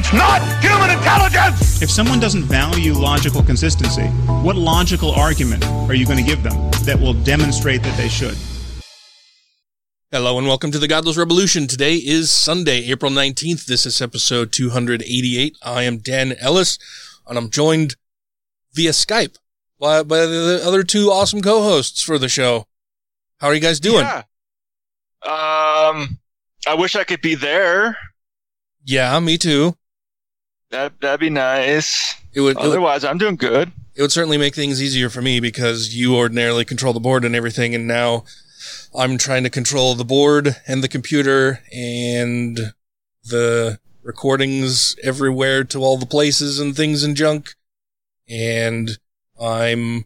It's not human intelligence! If someone doesn't value logical consistency, what logical argument are you going to give them that will demonstrate that they should? Hello and welcome to the Godless Revolution. Today is Sunday, April 19th. This is episode 288. I am Dan Ellis and I'm joined via Skype by, by the other two awesome co-hosts for the show. How are you guys doing? Yeah. Um, I wish I could be there. Yeah, me too. That that'd be nice. It would, it would, Otherwise, I'm doing good. it would certainly make things easier for me because you ordinarily control the board and everything. And now I'm trying to control the board and the computer and the recordings everywhere to all the places and things and junk. And I'm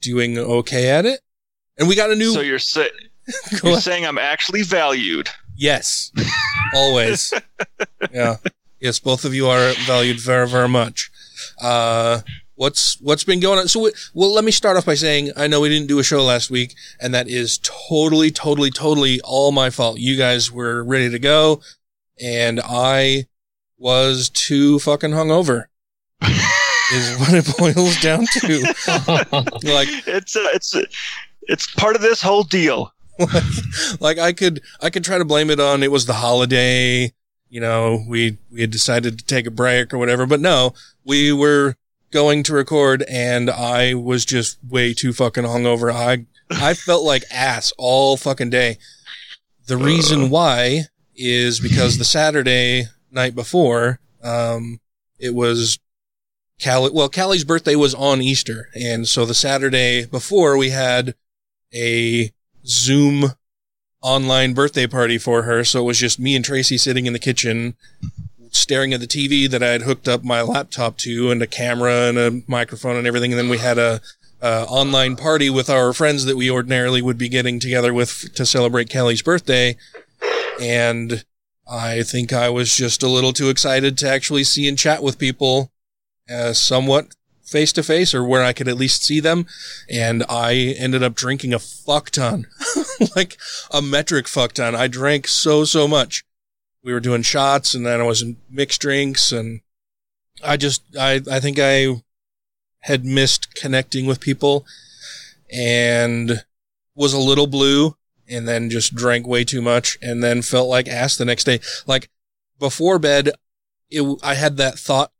doing okay at it. And we got a new, So you're sa- you're saying I'm actually valued. yes, always. yeah. Yes, both of you are valued very, very much. Uh, what's, what's been going on? So, we, well, let me start off by saying, I know we didn't do a show last week and that is totally, totally, totally all my fault. You guys were ready to go and I was too fucking hungover is what it boils down to. like, It's uh, it's it's part of this whole deal. Like, like I could I could try to blame it on it was the holiday, you know, we we had decided to take a break or whatever, but no, we were going to record and I was just way too fucking hungover. I I felt like ass all fucking day. The reason why is because the Saturday night before, um, it was Callie, well, Callie's birthday was on Easter. And so the Saturday before we had a Zoom online birthday party for her. So it was just me and Tracy sitting in the kitchen staring at the TV that I had hooked up my laptop to and a camera and a microphone and everything. And then we had a, online party with our friends that we ordinarily would be getting together with to celebrate Kelly's birthday. And I think I was just a little too excited to actually see and chat with people, uh, somewhat face to face or where I could at least see them. And I ended up drinking a fuck ton, like a metric fuck ton. I drank so, so much. We were doing shots and then I was in mixed drinks and I just, I, I think I had missed connecting with people and was a little blue and then just drank way too much and then felt like ass the next day. Like before bed, it, I had that thought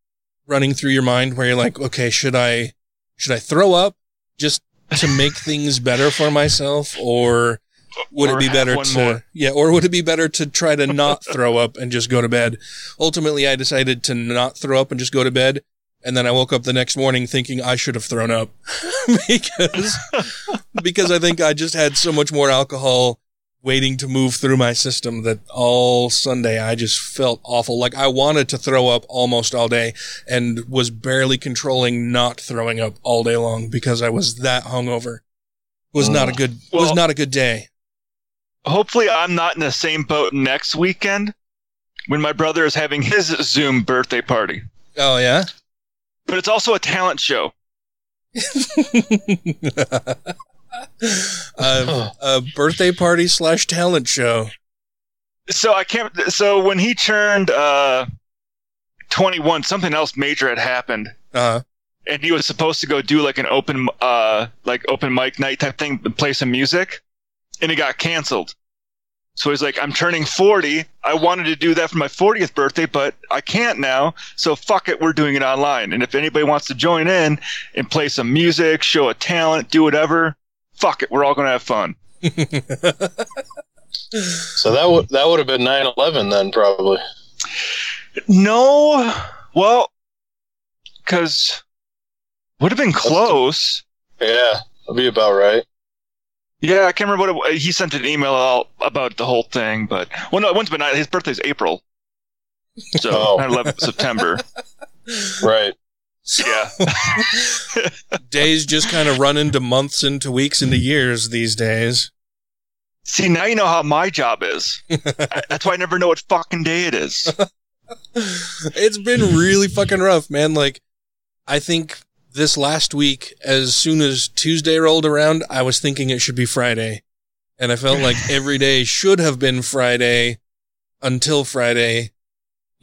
running through your mind where you're like, okay, should I, should I throw up just to make things better for myself or would Or it be better to, more. yeah, or would it be better to try to not throw up and just go to bed? Ultimately, I decided to not throw up and just go to bed. And then I woke up the next morning thinking I should have thrown up because, because I think I just had so much more alcohol waiting to move through my system that all Sunday I just felt awful. Like I wanted to throw up almost all day and was barely controlling not throwing up all day long because I was that hungover. Was not a good, was not a good day. Hopefully, I'm not in the same boat next weekend when my brother is having his Zoom birthday party. Oh yeah. But it's also a talent show. a, a birthday party slash talent show. So I can't. So when he turned uh, 21, something else major had happened. Uh, and he was supposed to go do like an open uh like open mic night type thing play some music. And it got canceled. So he's like i'm turning 40 i wanted to do that for my 40th birthday but i can't now. So fuck it. We're doing it online. And if anybody wants to join in and play some music show a talent do whatever fuck it we're all gonna have fun So that would that would have been 9/11 then probably. no well because would have been close Yeah, that'd be about right. Yeah, I can't remember what it, he sent an email out about the whole thing, but well, no, it wouldn't have been his birthday's April, so Oh. 9/11 September. Right. Yeah. Days just kind of run into months, into weeks, into years these days. See, now you know how my job is. I- That's why I never know what fucking day it is. it's been really fucking rough, man. Like, I think this last week, as soon as Tuesday rolled around, I was thinking it should be Friday. And I felt like every day should have been Friday until Friday.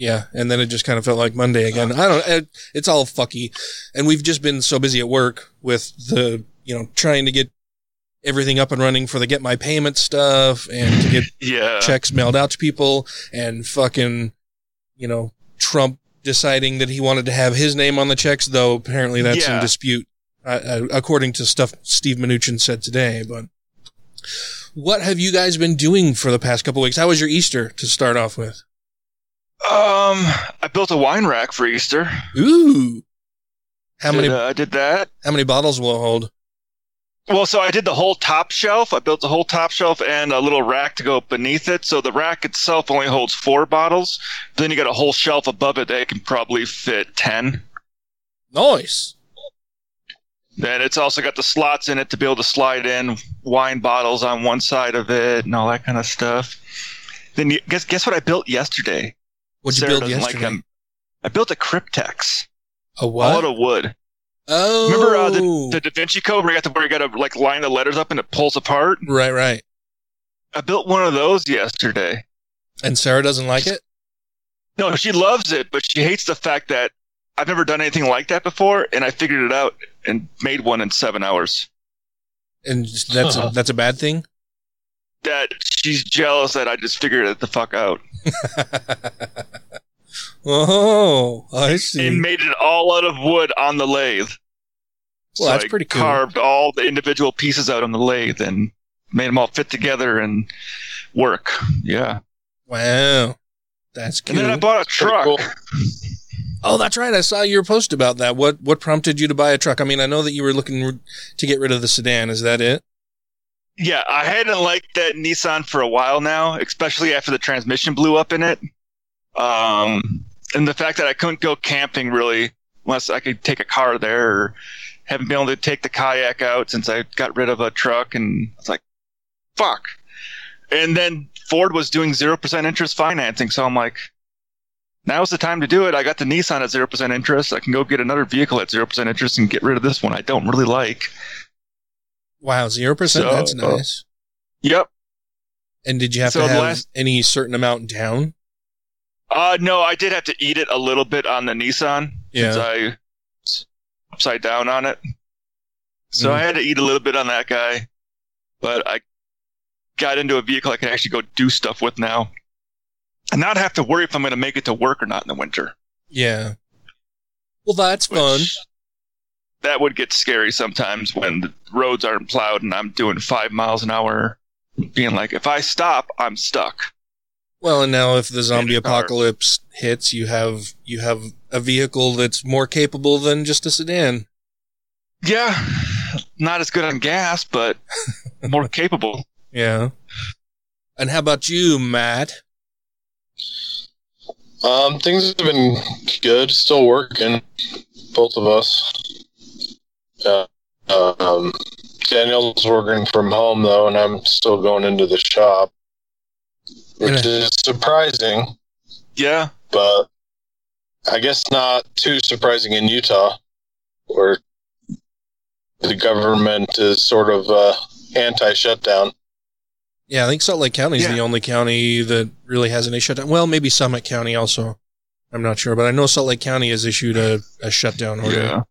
Yeah. And then it just kind of felt like Monday again. I don't, it, it's all fucky. And we've just been so busy at work with the, you know, trying to get everything up and running for the get my payment stuff and to get Yeah. checks mailed out to people and fucking, you know, Trump deciding that he wanted to have his name on the checks, though apparently that's in dispute, uh, uh, according to stuff Steve Mnuchin said today. But what have you guys been doing for the past couple weeks? How was your Easter to start off with? Um, I built a wine rack for Easter. Ooh. How Did, many, uh, I did that. how many bottles will it hold? Well, so I did the whole top shelf. I built the whole top shelf and a little rack to go beneath it. So the rack itself only holds four bottles. Then you got a whole shelf above it that can probably fit ten. Nice. Then it's also got the slots in it to be able to slide in wine bottles on one side of it and all that kind of stuff. Then you, guess guess what I built yesterday? What'd you Sarah build doesn't like yesterday? them. I built a Cryptex. A All what? out of wood. oh. Remember uh, the, the Da Vinci Code where you got to where you got to like line the letters up and it pulls apart? right, right. I built one of those yesterday. And Sarah doesn't like it? No, she loves it, but she hates the fact that I've never done anything like that before, and I figured it out and made one in seven hours. And that's, a, that's a bad thing? That she's jealous that I just figured it the fuck out oh, I see. and made it all out of wood on the lathe. Well, that's I pretty cool. Carved all the individual pieces out on the lathe and made them all fit together and work. Yeah. Wow. That's And then I bought a Pretty truck. cool. Oh, that's right. I saw your post about that. What what prompted you to buy a truck? I mean, I know that you were looking to get rid of the sedan. Is that it? Yeah, I hadn't liked that Nissan for a while now, especially after the transmission blew up in it. Um, and the fact that I couldn't go camping really unless I could take a car there or haven't been able to take the kayak out since I got rid of a truck and it's like, fuck. And then Ford was doing 0% interest financing. So I'm like, now's the time to do it. I got the Nissan at 0% interest. I can go get another vehicle at 0% interest and get rid of this one I don't really like. Wow, zero percent. So, That's nice. Yep. And did you have so to have last- any certain amount down? Uh, no, I did have to eat it a little bit on the Nissan Yeah. since I was upside down on it. So Mm. I had to eat a little bit on that guy, but I got into a vehicle I can actually go do stuff with now, and not have to worry if I'm going to make it to work or not in the winter. Yeah. Well, that's which- fun. That would get scary sometimes when the roads aren't plowed and I'm doing five miles an hour, being like, if I stop, I'm stuck. Well, and now if the zombie In a car. apocalypse hits, you have you have a vehicle that's more capable than just a sedan. Yeah, not as good on gas, but more capable. Yeah. And how about you, Matt? Um, things have been good. Still working, both of us. Uh, um, Daniel's working from home though, and I'm still going into the shop, which is surprising, Yeah, but I guess not too surprising in Utah, where the government is sort of uh, anti-shutdown. Yeah, I think Salt Lake County is Yeah. the only county that really has any shutdown. Well, maybe Summit County also. I'm not sure, but I know Salt Lake County has issued a, a shutdown order. Yeah.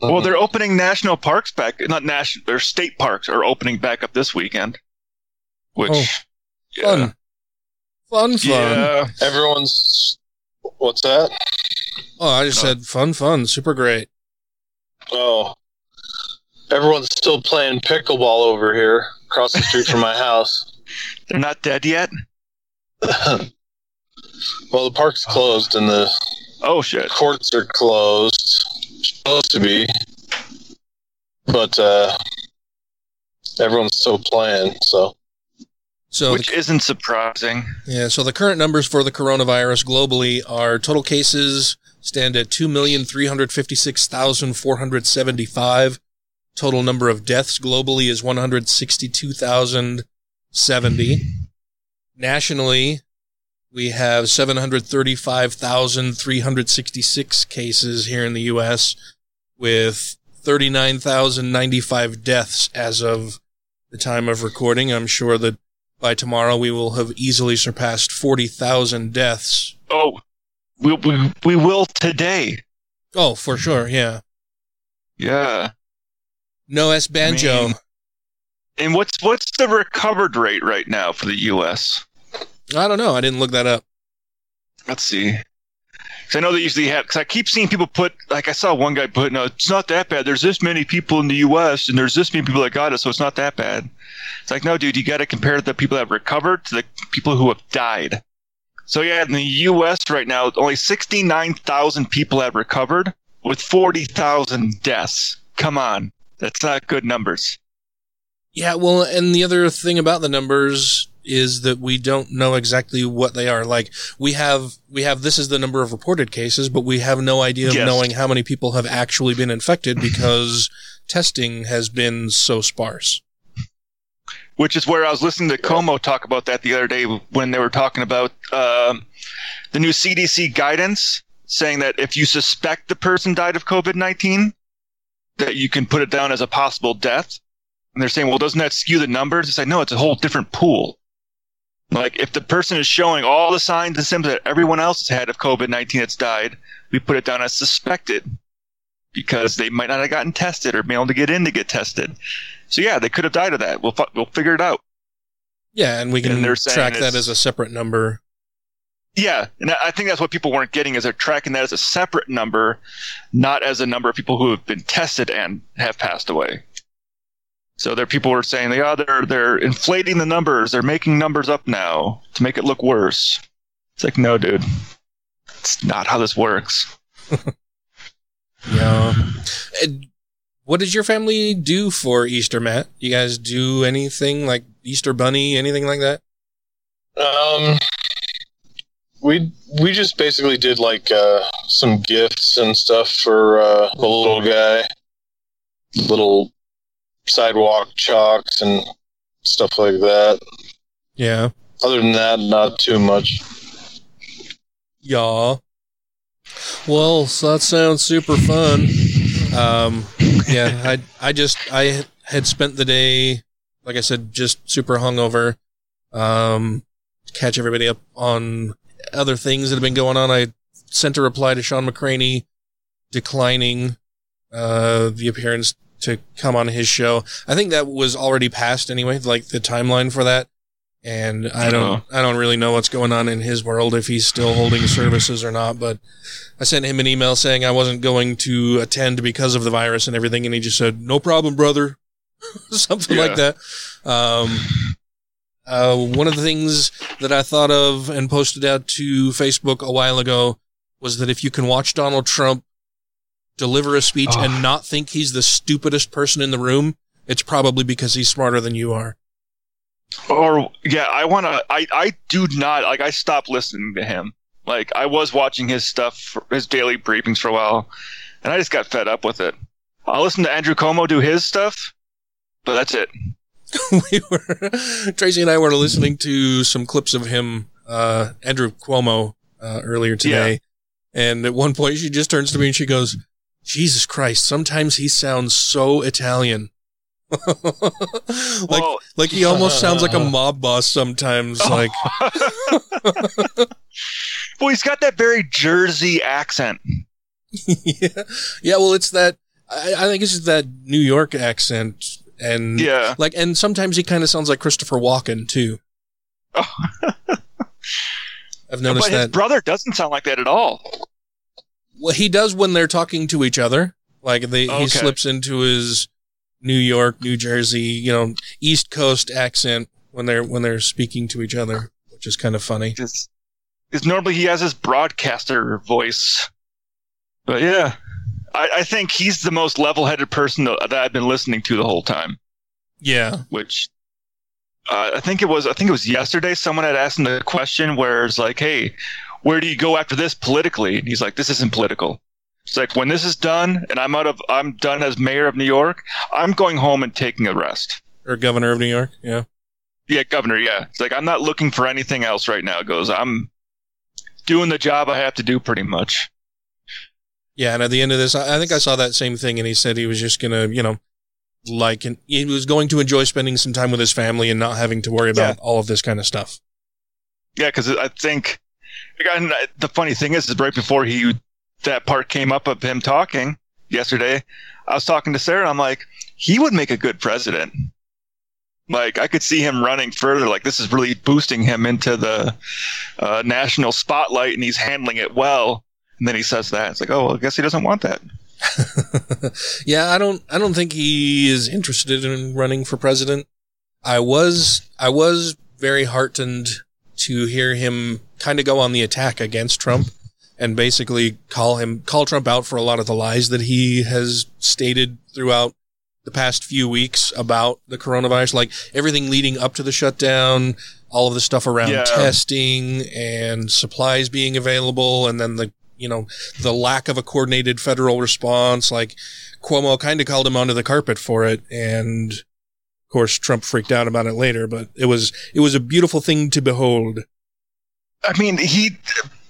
Well, they're opening national parks back. Not national. Their state parks are opening back up this weekend. Which, Oh, yeah. Fun. Fun, fun. Yeah. Everyone's what's that? Oh, I just uh, said fun, fun. Super great. Oh, everyone's still playing pickleball over here across the street from my house. They're not dead yet. well, the park's closed and the Oh shit. courts are closed. Supposed to be, but uh, everyone's still playing. So So, Which isn't surprising. yeah, so the current numbers for the coronavirus globally are total cases stand at 2,356,475. Total number of deaths globally is 162,070. Nationally, we have 735,366 cases here in the U.S. with 39,095 deaths as of the time of recording. I'm sure that by tomorrow we will have easily surpassed 40,000 deaths. Oh, we, we, we will today. Oh, for sure. Yeah. Yeah. No S banjo. Man. And what's what's the recovered rate right now for the U.S.? I don't know. I didn't look that up. Let's see. Because I know they usually have. Because I keep seeing people put. Like I saw one guy put, "No, it's not that bad. There's this many people in the U.S. and there's this many people that got it, so it's not that bad." It's like, no, dude, you got to compare the people that have recovered to the people who have died. So yeah, in the U.S. right now, only 69,000 people have recovered, with 40,000 deaths. Come on, that's not good numbers. Yeah, well, and the other thing about the numbers is that we don't know exactly what they are. Like we have, we have, this is the number of reported cases, but we have no idea of Yes. knowing how many people have actually been infected because testing has been so sparse. which is where I was listening to Cuomo talk about that the other day when they were talking about um, the new CDC guidance saying that if you suspect the person died of COVID 19, that you can put it down as a possible death. And they're saying, well, doesn't that skew the numbers? It's like, no, it's a whole different pool. Like, if the person is showing all the signs and symptoms that everyone else has had of COVID 19 that's died, we put it down as suspected because they might not have gotten tested or been able to get in to get tested. So yeah, they could have died of that. We'll we'll figure it out. Yeah, and we can And track that as a separate number. Yeah, and I think that's what people weren't getting is they're tracking that as a separate number, not as a number of people who have been tested and have passed away. So there, people were saying, yeah, they're they're inflating the numbers. They're making numbers up now to make it look worse. It's like, no, dude, it's not how this works. Yeah. And what did your family do for Easter, Matt? You guys do anything like Easter Bunny, anything like that? Um, we we just basically did like uh, some gifts and stuff for uh, the little guy, little sidewalk chalks and stuff like that. Yeah. Other than that, not too much. Yeah. Well, so that sounds super fun. Um, yeah, I I just I had spent the day, like I said, just super hungover. Um, to catch everybody up on other things that have been going on. I sent a reply to Sean McCraney declining uh the appearance to come on his show. I think that was already passed anyway, like the timeline for that. And I don't, I don't really know what's going on in his world if he's still holding services or not. But I sent him an email saying I wasn't going to attend because of the virus and everything, and he just said, "No problem, brother," something like that. Um, uh, one of the things that I thought of and posted out to Facebook a while ago was that if you can watch Donald Trump deliver a speech and not think he's the stupidest person in the room, it's probably because he's smarter than you are. Or yeah, I want to. I I do not like. I stopped listening to him. Like I was watching his stuff, for, his daily briefings for a while, and I just got fed up with it. I'll listen to Andrew Cuomo do his stuff, but that's it. we were Tracy and I were listening to some clips of him, uh, Andrew Cuomo, uh, earlier today. And at one point she just turns to me and she goes, Jesus Christ, sometimes he sounds so Italian. like, like he almost sounds like a mob boss sometimes. Oh. Like, Well, he's got that very Jersey accent. yeah, yeah. Well, it's that. I, I think it's just that New York accent, and Yeah. like, and sometimes he kind of sounds like Christopher Walken too. I've noticed but his that. brother doesn't sound like that at all. Well, he does when they're talking to each other. Like they, Okay. he slips into his New York, New Jersey, you know, East Coast accent when they're when they're speaking to each other, which is kind of funny. Because normally he has his broadcaster voice. But yeah, I, I think he's the most level-headed person that I've been listening to the whole time. Yeah, which uh, I think it was I think it was yesterday someone had asked him the question where it's like, hey, where do you go after this politically? And he's like, this isn't political. It's like when this is done and I'm out of I'm done as mayor of New York, I'm going home and taking a rest. Or governor of New York. Yeah. Yeah, governor. Yeah, it's like I'm not looking for anything else right now. It goes, I'm doing the job I have to do pretty much. Yeah, and at the end of this, I think I saw that same thing, and he said he was just gonna, you know, like, and he was going to enjoy spending some time with his family and not having to worry about all of this kind of stuff. Yeah, because I think and the funny thing is, is right before he that part came up of him talking yesterday, I was talking to Sarah. I'm like, he would make a good president. Like I could see him running further. Like this is really boosting him into the uh, national spotlight, and he's handling it well. And then he says that it's like, oh, well, I guess he doesn't want that. yeah, I don't, I don't think he is interested in running for president. I was, I was very heartened to hear him kind of go on the attack against Trump and basically call him, call Trump out for a lot of the lies that he has stated throughout the past few weeks about the coronavirus, like everything leading up to the shutdown, all of the stuff around Yeah. testing and supplies being available, and then the you know the lack of a coordinated federal response. Like Cuomo kind of called him onto the carpet for it, and of course Trump freaked out about it later. But it was it was a beautiful thing to behold. I mean, he,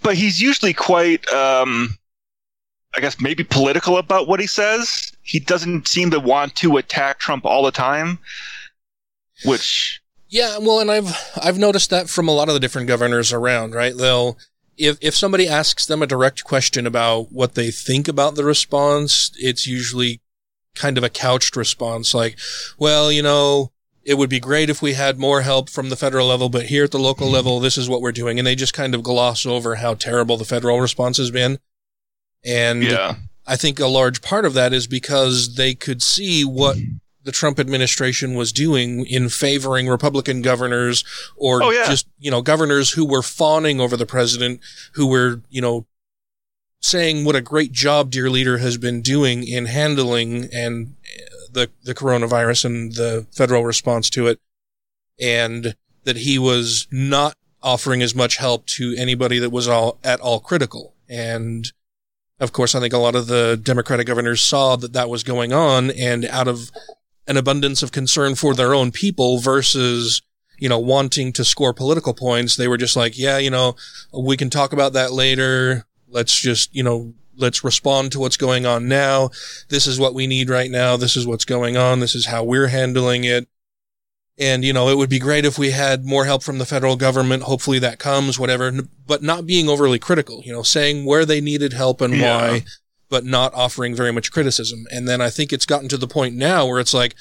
but he's usually quite, um, I guess, maybe political about what he says. He doesn't seem to want to attack Trump all the time, which, Yeah, well, and I've I've noticed that from a lot of the different governors around, right? They'll if if somebody asks them a direct question about what they think about the response, it's usually kind of a couched response like, well, you know, it would be great if we had more help from the federal level, but here at the local level, this is what we're doing. And they just kind of gloss over how terrible the federal response has been. And yeah, I think a large part of that is because they could see what the Trump administration was doing in favoring Republican governors or Oh, yeah. just, you know, governors who were fawning over the president, who were, you know, saying what a great job dear leader has been doing in handling and the, the coronavirus and the federal response to it. And that he was not offering as much help to anybody that was all at all critical. And of course, I think a lot of the Democratic governors saw that that was going on and out of an abundance of concern for their own people versus, you know, wanting to score political points, they were just like, yeah, you know, we can talk about that later. Let's just, you know, let's respond to what's going on now. This is what we need right now. This is what's going on. This is how we're handling it. And, you know, it would be great if we had more help from the federal government. Hopefully that comes, whatever, but not being overly critical, you know, saying where they needed help and Yeah. why, but not offering very much criticism. And then I think it's gotten to the point now where it's like,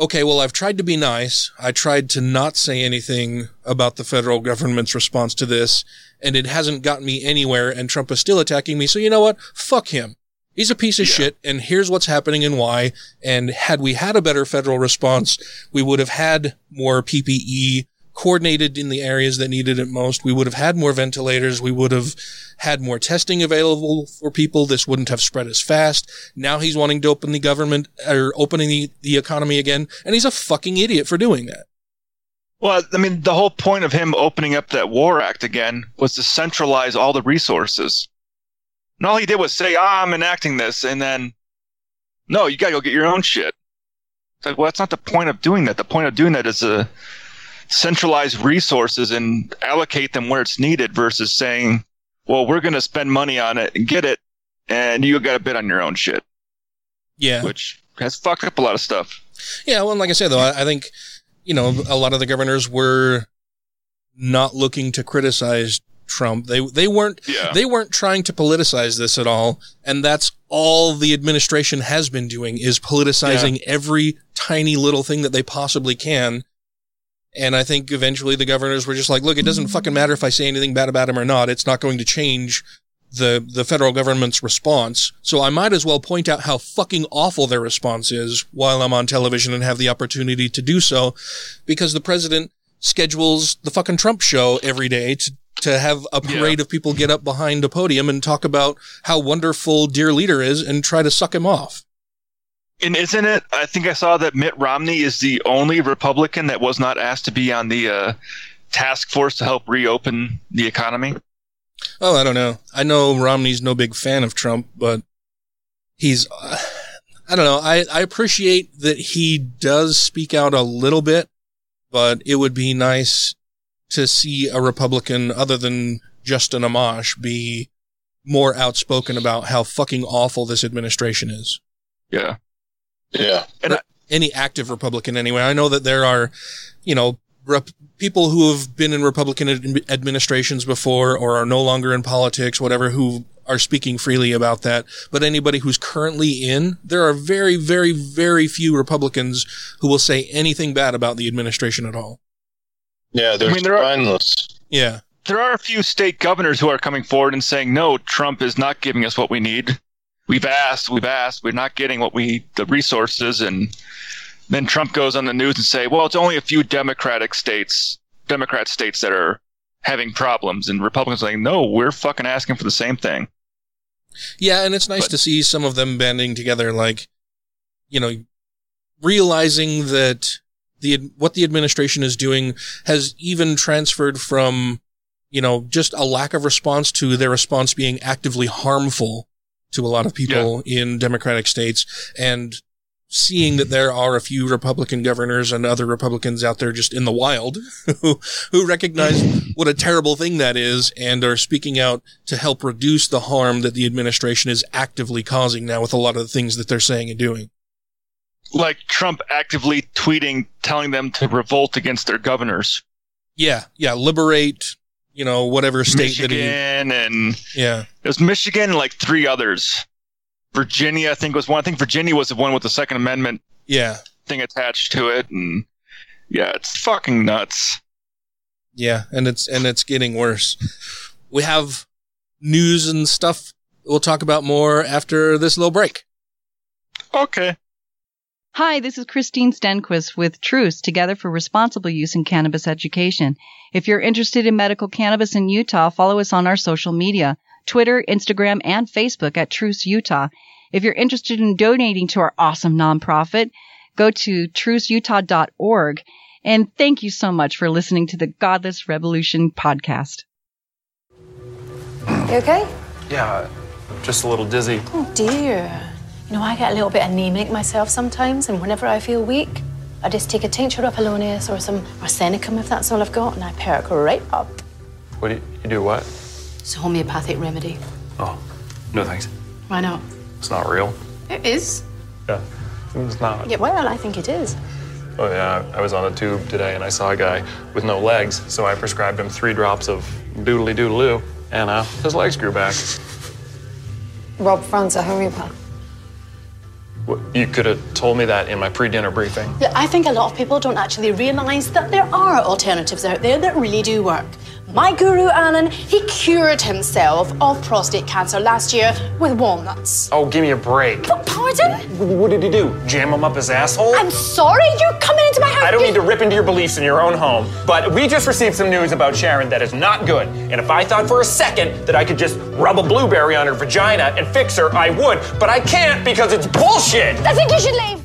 okay, well, I've tried to be nice. I tried to not say anything about the federal government's response to this, and it hasn't gotten me anywhere, and Trump is still attacking me. So you know what? Fuck him. He's a piece of shit, and here's what's happening and why. And had we had a better federal response, we would have had more PPE coordinated in the areas that needed it most. We would have had more ventilators. We would have had more testing available for people. This wouldn't have spread as fast. Now he's wanting to open the government or opening the, the economy again. And he's a fucking idiot for doing that. well, I mean, the whole point of him opening up that War Act again was to centralize all the resources. And all he did was say, ah, I'm enacting this, and then, no, you gotta go get your own shit. It's like, well, that's not the point of doing that. The point of doing that is to centralize resources and allocate them where it's needed versus saying, well, we're gonna spend money on it and get it, and you gotta bid on your own shit, Yeah. which has fucked up a lot of stuff. Yeah, well, and like I said, though, I, I think, you know, a lot of the governors were not looking to criticize Trump. They they weren't Yeah. they weren't trying to politicize this at all, and that's all the administration has been doing is politicizing every tiny little thing that they possibly can. And I think eventually the governors were just like, look, it doesn't fucking matter if I say anything bad about him or not. It's not going to change the the federal government's response. So I might as well point out how fucking awful their response is while I'm on television and have the opportunity to do so because the president schedules the fucking Trump show every day to to have a parade of people get up behind a podium and talk about how wonderful dear leader is and try to suck him off. And isn't it? I think I saw that Mitt Romney is the only Republican that was not asked to be on the uh, task force to help reopen the economy. Oh, I don't know. I know Romney's no big fan of Trump, but he's, uh, I don't know. I, I appreciate that he does speak out a little bit, but it would be nice to see a Republican other than Justin Amash be more outspoken about how fucking awful this administration is. Yeah. Yeah. And I, Any active Republican anyway. I know that there are, you know, rep- people who have been in Republican ad- administrations before or are no longer in politics, whatever, who are speaking freely about that. But anybody who's currently in, there are very, very, very few Republicans who will say anything bad about the administration at all. Yeah, they're I mean, there are- Yeah. there are a few state governors who are coming forward and saying, no, Trump is not giving us what we need. We've asked, we've asked, we're not getting what we, the resources. And then Trump goes on the news and say, well, it's only a few Democratic states, Democrat states that are having problems. And Republicans are saying, no, we're fucking asking for the same thing. Yeah, and it's nice But- to see some of them banding together, like, you know, realizing that the what the administration is doing has even transferred from, you know, just a lack of response to their response being actively harmful to a lot of people in Democratic states, and seeing that there are a few Republican governors and other Republicans out there just in the wild who who recognize what a terrible thing that is and are speaking out to help reduce the harm that the administration is actively causing now with a lot of the things that they're saying and doing. Like Trump actively tweeting, telling them to revolt against their governors. Yeah, yeah, liberate, you know, whatever state that he, Michigan and yeah. It was Michigan and like three others. Virginia, I think, was one. I think Virginia was the one with the Second Amendment Yeah. thing attached to it, and yeah, it's fucking nuts. Yeah, and it's and it's getting worse. We have news and stuff we'll talk about more after this little break. Okay. Hi, this is Christine Stenquist with Truce, Together for Responsible Use in Cannabis Education. If you're interested in medical cannabis in Utah, follow us on our social media, Twitter, Instagram, and Facebook at Truce Utah. If you're interested in donating to our awesome nonprofit, go to truceutah.org. And thank you so much for listening to the Godless Revolution podcast. You okay? Yeah, just a little dizzy. Oh dear. You know, I get a little bit anemic myself sometimes, and whenever I feel weak, I just take a tincture of Polonius or some arsenicum if that's all I've got, and I perk right up. What do you, you do? What? It's a homeopathic remedy. Oh, no thanks. Why not? It's not real. It is. Yeah, it's not. Yeah, well, I think it is. Oh yeah, I was on a tube today and I saw a guy with no legs, so I prescribed him three drops of doodly doodaloo, and uh, his legs grew back. Rob Franz, a homeopath. You could have told me that in my pre-dinner briefing. I think a lot of people don't actually realise that there are alternatives out there that really do work. My guru, Alan, he cured himself of prostate cancer last year with walnuts. Oh, give me a break. But Pardon? What did he do? Jam him up his asshole? I'm sorry, you're coming into my house. I don't need to rip into your beliefs in your own home, but we just received some news about Sharon that is not good. And if I thought for a second that I could just rub a blueberry on her vagina and fix her, I would. But I can't because it's bullshit. I think you should leave.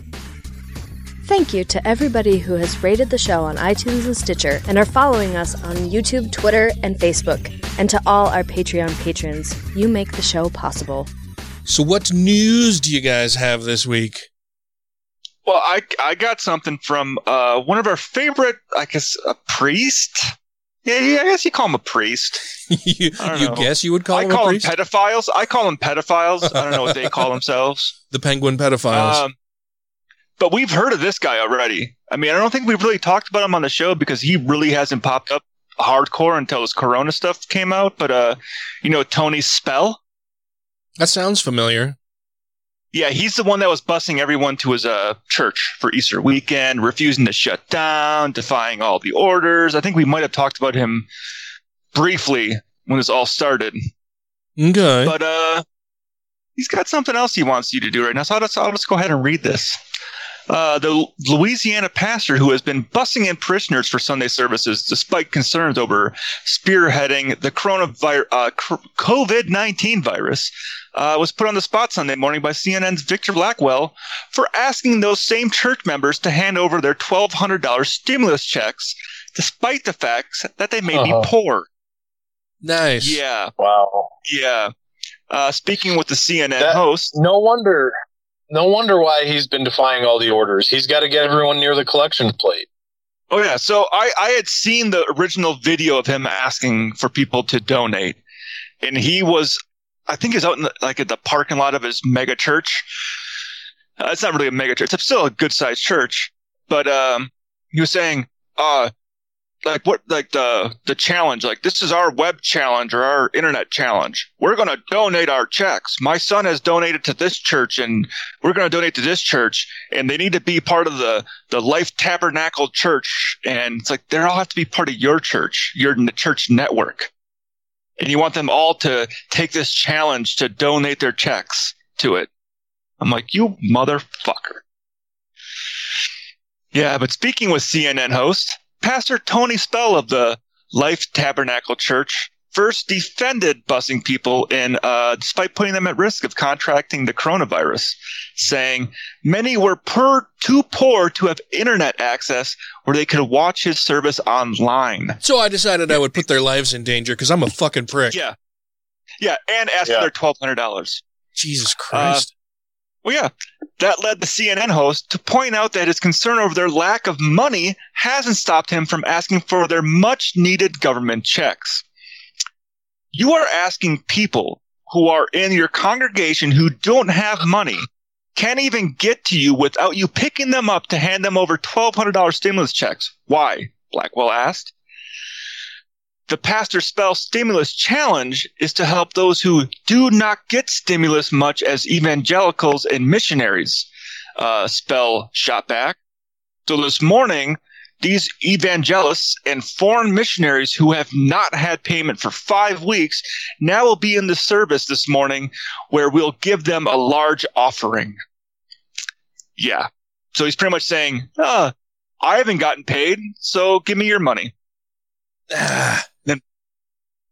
Thank you to everybody who has rated the show on iTunes and Stitcher and are following us on YouTube, Twitter, and Facebook. And to all our Patreon patrons, you make the show possible. So what news do you guys have this week? Well, I I got something from uh, one of our favorite, I guess, a priest. Yeah, yeah, I guess you call him a priest. you you guess you would call I him call a them pedophiles. I call them pedophiles. I don't know what they call themselves. the penguin pedophiles. Um, but we've heard of this guy already. I mean, I don't think we've really talked about him on the show because he really hasn't popped up hardcore until his Corona stuff came out. But uh, you know, Tony Spell. that sounds familiar. Yeah, he's the one that was busing everyone to his uh, church for Easter weekend, refusing to shut down, defying all the orders. I think we might have talked about him briefly when this all started. Okay. But uh, he's got something else he wants you to do right now. So I'll just, I'll just go ahead and read this. Uh, the Louisiana pastor who has been busing in parishioners for Sunday services despite concerns over spearheading the coronavirus, uh, COVID 19 virus uh, was put on the spot Sunday morning by CNN's Victor Blackwell for asking those same church members to hand over their $1,200 stimulus checks despite the fact that they may Uh-huh. be poor. Nice. Yeah. Wow. Yeah. Uh, speaking with the CNN That- host, No wonder. No wonder why he's been defying all the orders. He's got to get everyone near the collection plate. Oh yeah, so I I had seen the original video of him asking for people to donate, and he was, I think, he's out in the, like at the parking lot of his mega church. Uh, it's not really a mega church; it's still a good sized church. But um, he was saying, uh, like what, like the the challenge, like this is our web challenge or our internet challenge. We're gonna donate our checks. My son has donated to this church, and we're gonna donate to this church, and they need to be part of the the Life Tabernacle Church, and it's like they all have to be part of your church, your church network, and you want them all to take this challenge to donate their checks to it. I'm like, you motherfucker. Yeah, but speaking with CNN host, Pastor Tony Spell of the Life Tabernacle Church first defended busing people in, uh, despite putting them at risk of contracting the coronavirus, saying many were per, too poor to have internet access where they could watch his service online. So I decided I would put their lives in danger because I'm a fucking prick. Yeah. Yeah, and ask Yeah. for their $1,200. Jesus Christ. Well, yeah, that led the CNN host to point out that his concern over their lack of money hasn't stopped him from asking for their much needed government checks. You are asking people who are in your congregation who don't have money, can't even get to you without you picking them up to hand them over $1,200 stimulus checks. Why? Blackwell asked. The Pastor Spell Stimulus Challenge is to help those who do not get stimulus much as evangelicals and missionaries. Uh, Spell shot back. So this morning, these evangelists and foreign missionaries who have not had payment for five weeks now will be in the service this morning where we'll give them a large offering. Yeah. So he's pretty much saying, uh, I haven't gotten paid, so give me your money.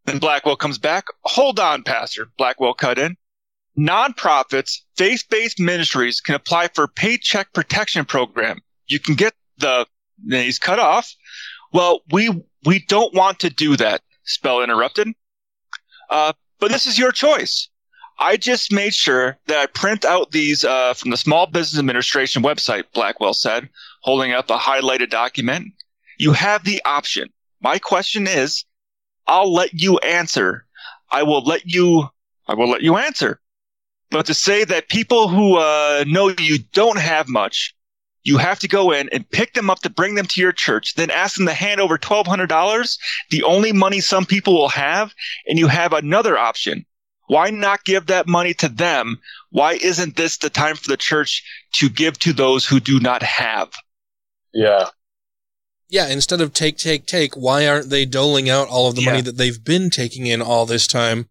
Then, Blackwell comes back. Hold on, Pastor. Blackwell cut in. Nonprofits, faith-based ministries can apply for paycheck protection program. You can get the, then he's cut off. Well, we, we don't want to do that, Spell interrupted. Uh, but this is your choice. I just made sure that I print out these uh, from the Small Business Administration website, Blackwell said, holding up a highlighted document. You have the option. My question is, I'll let you answer. I will let you, I will let you answer. But to say that people who uh, know you don't have much, you have to go in and pick them up to bring them to your church, then ask them to hand over $1,200, the only money some people will have, and you have another option. Why not give that money to them? Why isn't this the time for the church to give to those who do not have? Yeah. Yeah, instead of take, take, take, why aren't they doling out all of the money that they've been taking in all this time?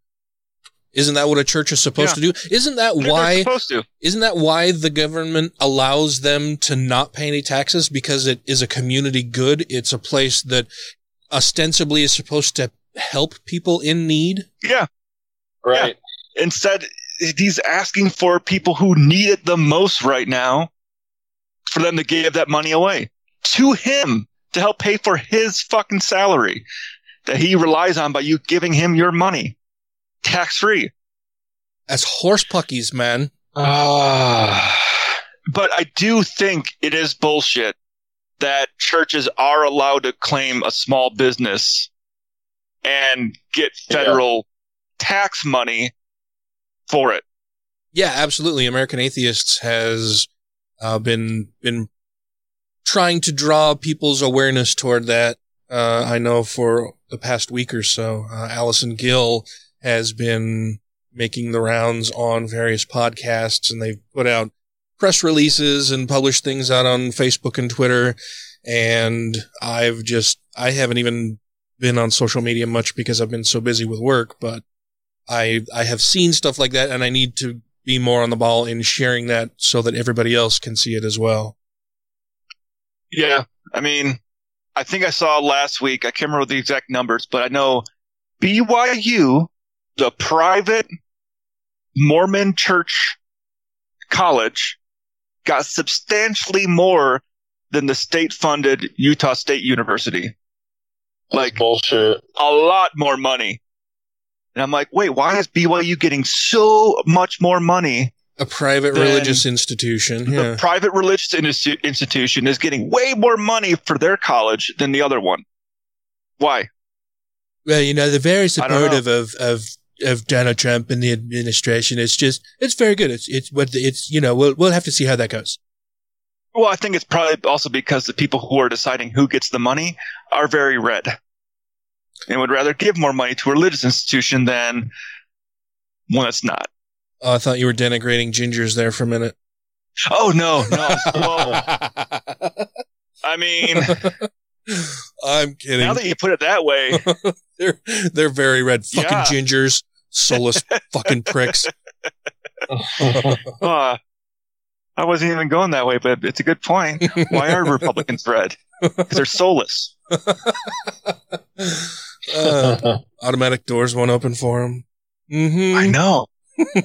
Isn't that what a church is supposed Yeah. to do? Isn't that They're why? supposed to. Isn't that why the government allows them to not pay any taxes? Because it is a community good. It's a place that ostensibly is supposed to help people in need. Yeah. Right. Instead, he's asking for people who need it the most right now for them to give that money away to him to help pay for his fucking salary that he relies on by you giving him your money tax free. As horse puckies, man. Ah. but I do think it is bullshit that churches are allowed to claim a small business and get federal tax money for it. Yeah, absolutely. American Atheists has uh, been been trying to draw people's awareness toward that. Uh, I know for the past week or so, uh, Alison Gill has been making the rounds on various podcasts, and they've put out press releases and published things out on Facebook and Twitter. And I've just I haven't even been on social media much because I've been so busy with work, but I I have seen stuff like that, and I need to be more on the ball in sharing that so that everybody else can see it as well. Yeah. I mean, I think I saw last week, I can't remember the exact numbers, but I know BYU, the private Mormon church college, got substantially more than the state funded Utah State University. Like bullshit. A lot more money. And I'm like, wait, why is BYU getting so much more money? A private religious institution. The Yeah. private religious institu- institution is getting way more money for their college than the other one. Why? Well, you know, they're very I don't know. supportive of, of, of Donald Trump and the administration. It's just, it's very good. It's, it's what, it's, you know, we'll, we'll have to see how that goes. Well, I think it's probably also because the people who are deciding who gets the money are very red and would rather give more money to a religious institution than one that's not. Oh, I thought you were denigrating gingers there for a minute. Oh no, no. I mean, I'm kidding. now that you put it that way, they're, they're very red. Fucking Yeah. gingers. Soulless fucking pricks. uh, I wasn't even going that way, but it's a good point. Why are Republicans red? Because they're soulless. Uh, automatic doors won't open for them. Mm-hmm. I know.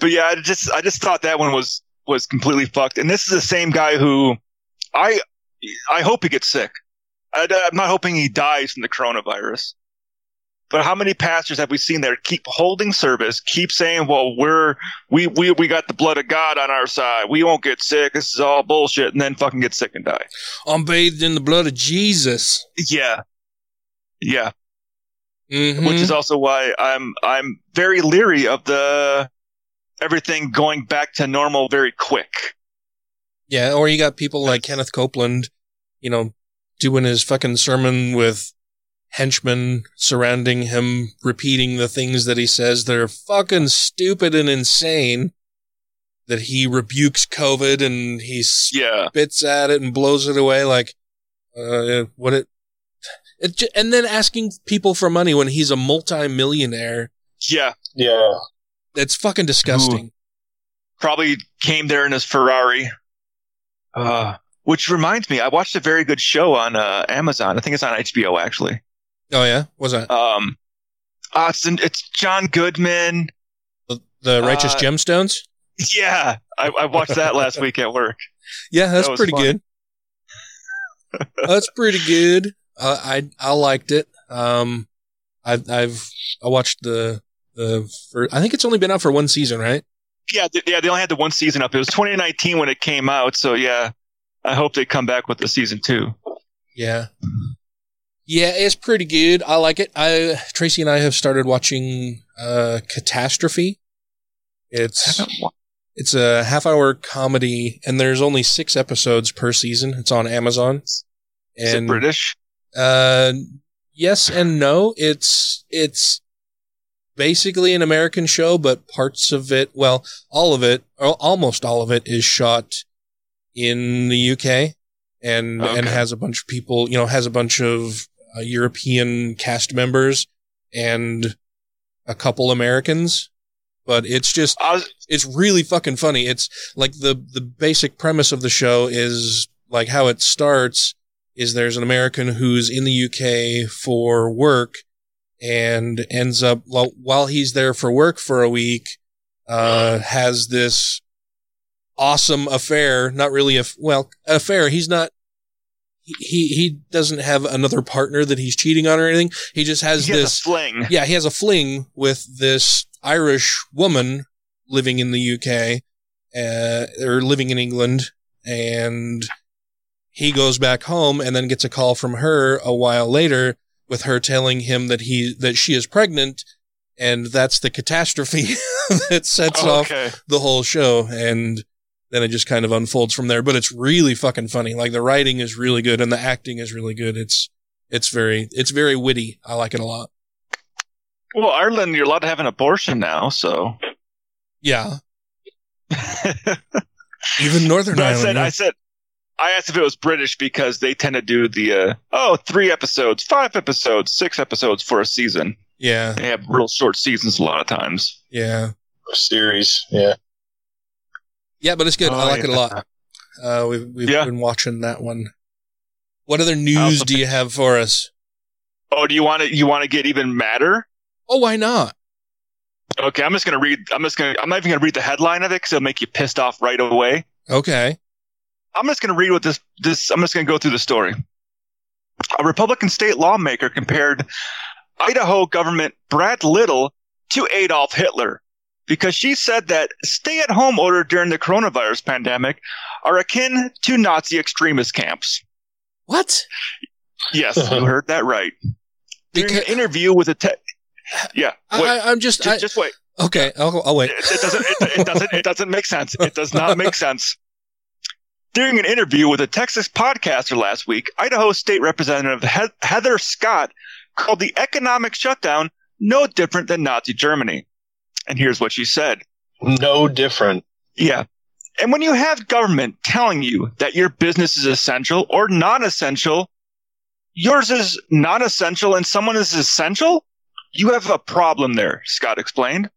but yeah, I just I just thought that one was was completely fucked. And this is the same guy who I I hope he gets sick. I, I'm not hoping he dies from the coronavirus. But how many pastors have we seen there keep holding service, keep saying, "Well, we're we we we got the blood of God on our side. We won't get sick. This is all bullshit," and then fucking get sick and die. I'm bathed in the blood of Jesus. Yeah, yeah. Mhm. which is also why I'm I'm very leery of the everything going back to normal very quick. Yeah, or you got people like Kenneth Copeland, you know, doing his fucking sermon with henchmen surrounding him, repeating the things that he says that are fucking stupid and insane. That he rebukes COVID and he Yeah. spits at it and blows it away like, uh, what it, it, ju- and then asking people for money when he's a multi-millionaire. Yeah, Yeah. That's fucking disgusting. probably came there in his Ferrari. Uh, which reminds me, I watched a very good show on uh, Amazon. I think it's on HBO actually. Oh yeah, was that? Um, uh, it's, it's John Goodman. The, the Righteous uh, Gemstones. Yeah, I, I watched that last week at work. Yeah, that's That pretty fun. good. that's pretty good. Uh, I I liked it. Um, I, I've I watched the the fir- I think it's only been out for one season, right? Yeah, th- yeah, they only had the one season up. It was 2019 when it came out, so yeah, I hope they come back with the season two. Yeah. Yeah, it's pretty good. I like it. I Tracy and I have started watching uh Catastrophe. It's it's a half hour comedy and there's only 6 episodes per season. It's on Amazon. Is it British? Uh, yes and no. It's it's basically an American show, but parts of it, well, all of it, or almost all of it, is shot in the UK, and and has a bunch of people. You know, has a bunch of uh, European cast members and a couple Americans. But it's just it's really fucking funny. It's like the the basic premise of the show is like how it starts is there's an American who's in the UK for work and ends up while while he's there for work for a week uh has this awesome affair not really a well affair. He's not he he doesn't have another partner that he's cheating on or anything. He just has He has a this fling. yeah he has a fling with this irish woman living in the uk uh, or living in england and he goes back home and then gets a call from her a while later with her telling him that he that she is pregnant and that's the catastrophe that sets oh, Okay. off the whole show. And then it just kind of unfolds from there. But it's really fucking funny. Like the writing is really good and the acting is really good. It's it's very it's very witty. I like it a lot. Well, Ireland, you're allowed to have an abortion now, so. yeah. Even northern But I ireland said, yeah. I said, I asked if it was British because they tend to do the, uh, oh, three episodes, five episodes, six episodes for a season. yeah They have real short seasons a lot of times. yeah Series. Yeah. yeah but it's good i Oh, like it a lot uh we've, we've Yeah. been watching that one what other news do you have for us Oh, do you want to, you want to get even madder? oh why not Okay, I'm just gonna read. I'm just gonna. I'm not even gonna read the headline of it because it'll make you pissed off right away. okay I'm just gonna read what this. This. I'm just gonna go through the story. A Republican state lawmaker compared Idaho government Brad Little to Adolf Hitler because she said that stay at home order during the coronavirus pandemic are akin to Nazi extremist camps. What? Yes, you heard that right. During an interview with a tech, yeah, I- wait, I- I'm just- just, I- just wait. Okay, I'll, I'll wait. It, it doesn't. It, it doesn't. It doesn't make sense. It does not make sense. During an interview with a Texas podcaster last week, Idaho State Representative he- Heather Scott called the economic shutdown no different than Nazi Germany. And here's what she said. No different. Yeah. And when you have government telling you that your business is essential or non-essential, yours is non-essential and someone is essential, you have a problem there, Scott explained.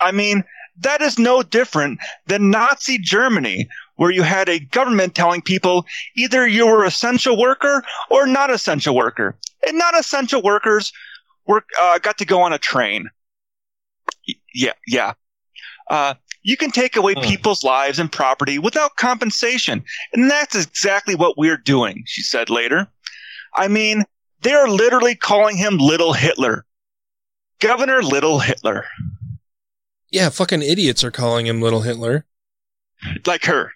I mean, that is no different than Nazi Germany, where you had a government telling people either you were essential worker or not essential worker. And not essential workers were, uh, got to go on a train. Yeah, yeah. Uh, you can take away people's lives and property without compensation. And that's exactly what we're doing, she said later. I mean, they're literally calling him Little Hitler. Governor Little Hitler. Yeah, fucking idiots are calling him Little Hitler. Like her.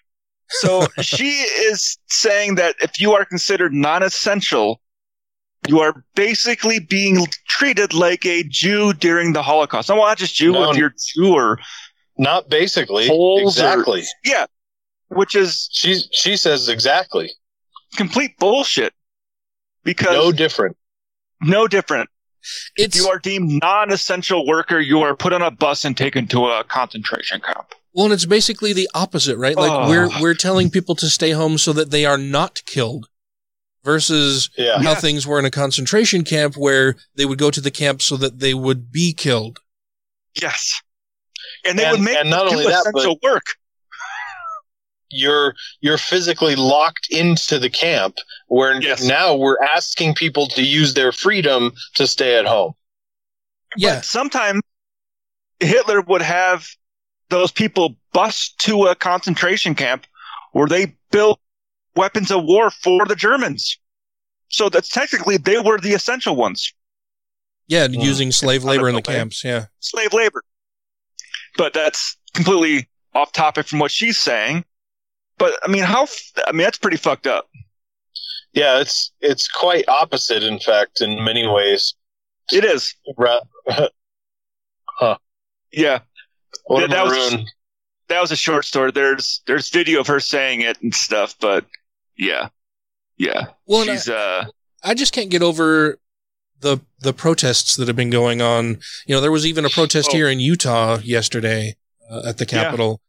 So she is saying that if you are considered non essential, you are basically being treated like a Jew during the Holocaust. No, well, not just Jew, No. if you're Jew or Not basically. Poles or- exactly. yeah, which is She she says exactly. complete bullshit. Because No different. no different. It's If you are deemed non-essential worker, you are put on a bus and taken to a concentration camp. Well, and it's basically the opposite, right? Like Oh. we're we're telling people to stay home so that they are not killed, versus Yeah. how Yeah. things were in a concentration camp where they would go to the camp so that they would be killed. Yes, and they And- would make and not only that, essential work. You're you're physically locked into the camp where Yes. now we're asking people to use their freedom to stay at home. Yeah, But sometimes Hitler would have those people bust to a concentration camp where they built weapons of war for the Germans. So that's technically they were the essential ones, yeah, Mm. using slave labor in the Okay. camps. Yeah, slave labor. But that's completely off topic from what she's saying. But I mean, how? I mean, that's pretty fucked up. Yeah, it's it's quite opposite, in fact, in many ways. It is. Ra- Yeah. What Yeah, a that was- that was a short story. There's there's video of her saying it and stuff, but yeah, yeah. Well, and she's uh I just can't get over the the protests that have been going on. You know, there was even a protest Oh. here in Utah yesterday uh, at the Capitol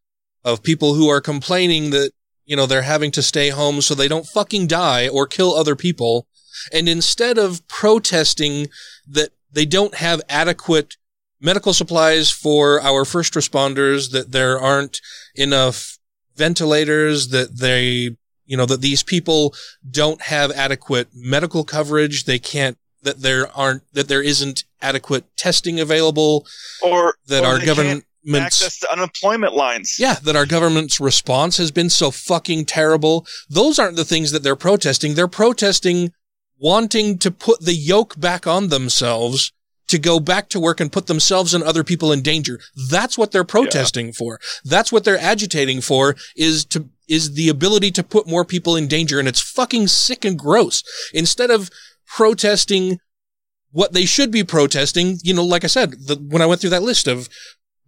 of people who are complaining that you know they're having to stay home so they don't fucking die or kill other people, and instead of protesting that they don't have adequate medical supplies for our first responders, that there aren't enough ventilators, that they you know, that these people don't have adequate medical coverage. They can't, that there aren't, that there isn't adequate testing available, or that or our they access to unemployment lines. yeah, that our government's response has been so fucking terrible. Those aren't the things that they're protesting. They're protesting wanting to put the yoke back on themselves to go back to work and put themselves and other people in danger. That's what they're protesting for. That's what they're agitating for is to, is the ability to put more people in danger. And it's fucking sick and gross. Instead of protesting what they should be protesting, you know, like I said, the, when I went through that list of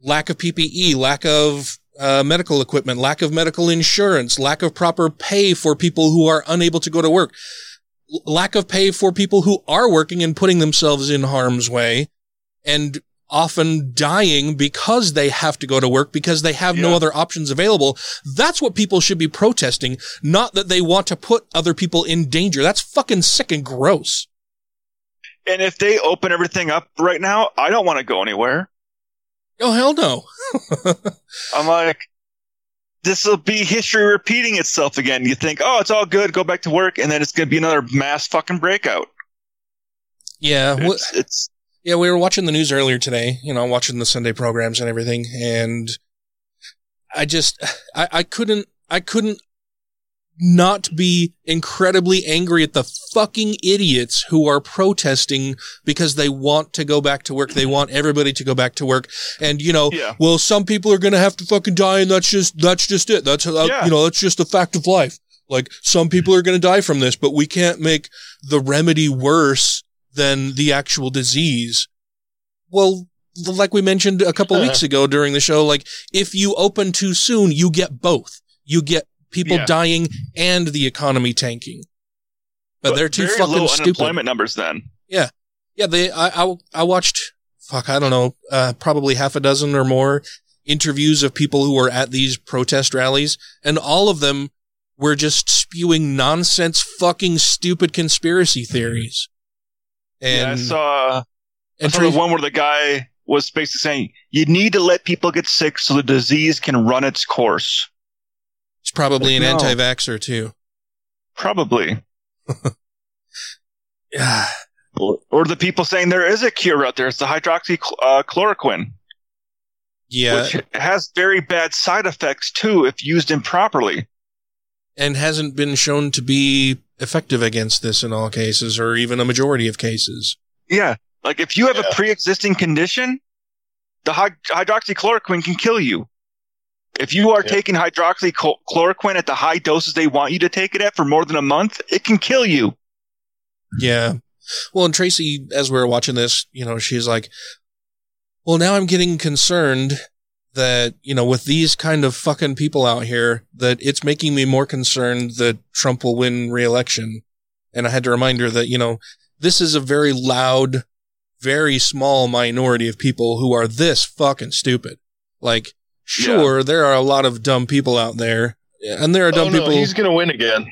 lack of PPE, lack of uh, medical equipment, lack of medical insurance, lack of proper pay for people who are unable to go to work, lack of pay for people who are working and putting themselves in harm's way and often dying because they have to go to work because they have no other options available. That's what people should be protesting, not that they want to put other people in danger. That's fucking sick and gross. And if they open everything up right now, I don't want to go anywhere. Oh, hell no. I'm like, this will be history repeating itself again. You think, oh, it's all good, go back to work, and then it's going to be another mass fucking breakout. Yeah. wh- It's, it's Yeah, we were watching the news earlier today, you know, watching the Sunday programs and everything. And I just, I, I couldn't, I couldn't not be incredibly angry at the fucking idiots who are protesting because they want to go back to work. They want everybody to go back to work. And, you know, Yeah. well, some people are going to have to fucking die and that's just, that's just it. That's, uh, Yeah. you know, that's just a fact of life. Like some people are going to die from this, but we can't make the remedy worse than the actual disease. Well, like we mentioned a couple weeks ago during the show, like if you open too soon, you get both. You get people Yeah. dying and the economy tanking. But, they're too very fucking low stupid. unemployment numbers then. Yeah. Yeah, they I, I I watched fuck, I don't know, uh probably half a dozen or more interviews of people who were at these protest rallies and all of them were just spewing nonsense fucking stupid conspiracy theories. And yeah, I saw, I and saw Tra- the one where the guy was basically saying, you need to let people get sick so the disease can run its course. He's probably an No. anti-vaxxer too. Probably. Yeah. Or, or the people saying there is a cure out there. It's the hydroxychloroquine, uh, Yeah. which has very bad side effects too if used improperly. and hasn't been shown to be effective against this in all cases or even a majority of cases. Yeah. Like if you have a pre-existing condition, the hy- hydroxychloroquine can kill you. If you are taking hydroxychloroquine at the high doses they want you to take it at for more than a month, it can kill you. Yeah. Well, and Tracy, as we were watching this, you know, she's like, well, now I'm getting concerned that, you know, with these kind of fucking people out here, that it's making me more concerned that Trump will win re-election. And I had to remind her that, you know, this is a very loud, very small minority of people who are this fucking stupid. Like, sure, there are a lot of dumb people out there, and there are dumb oh, no, people. he's going to win again.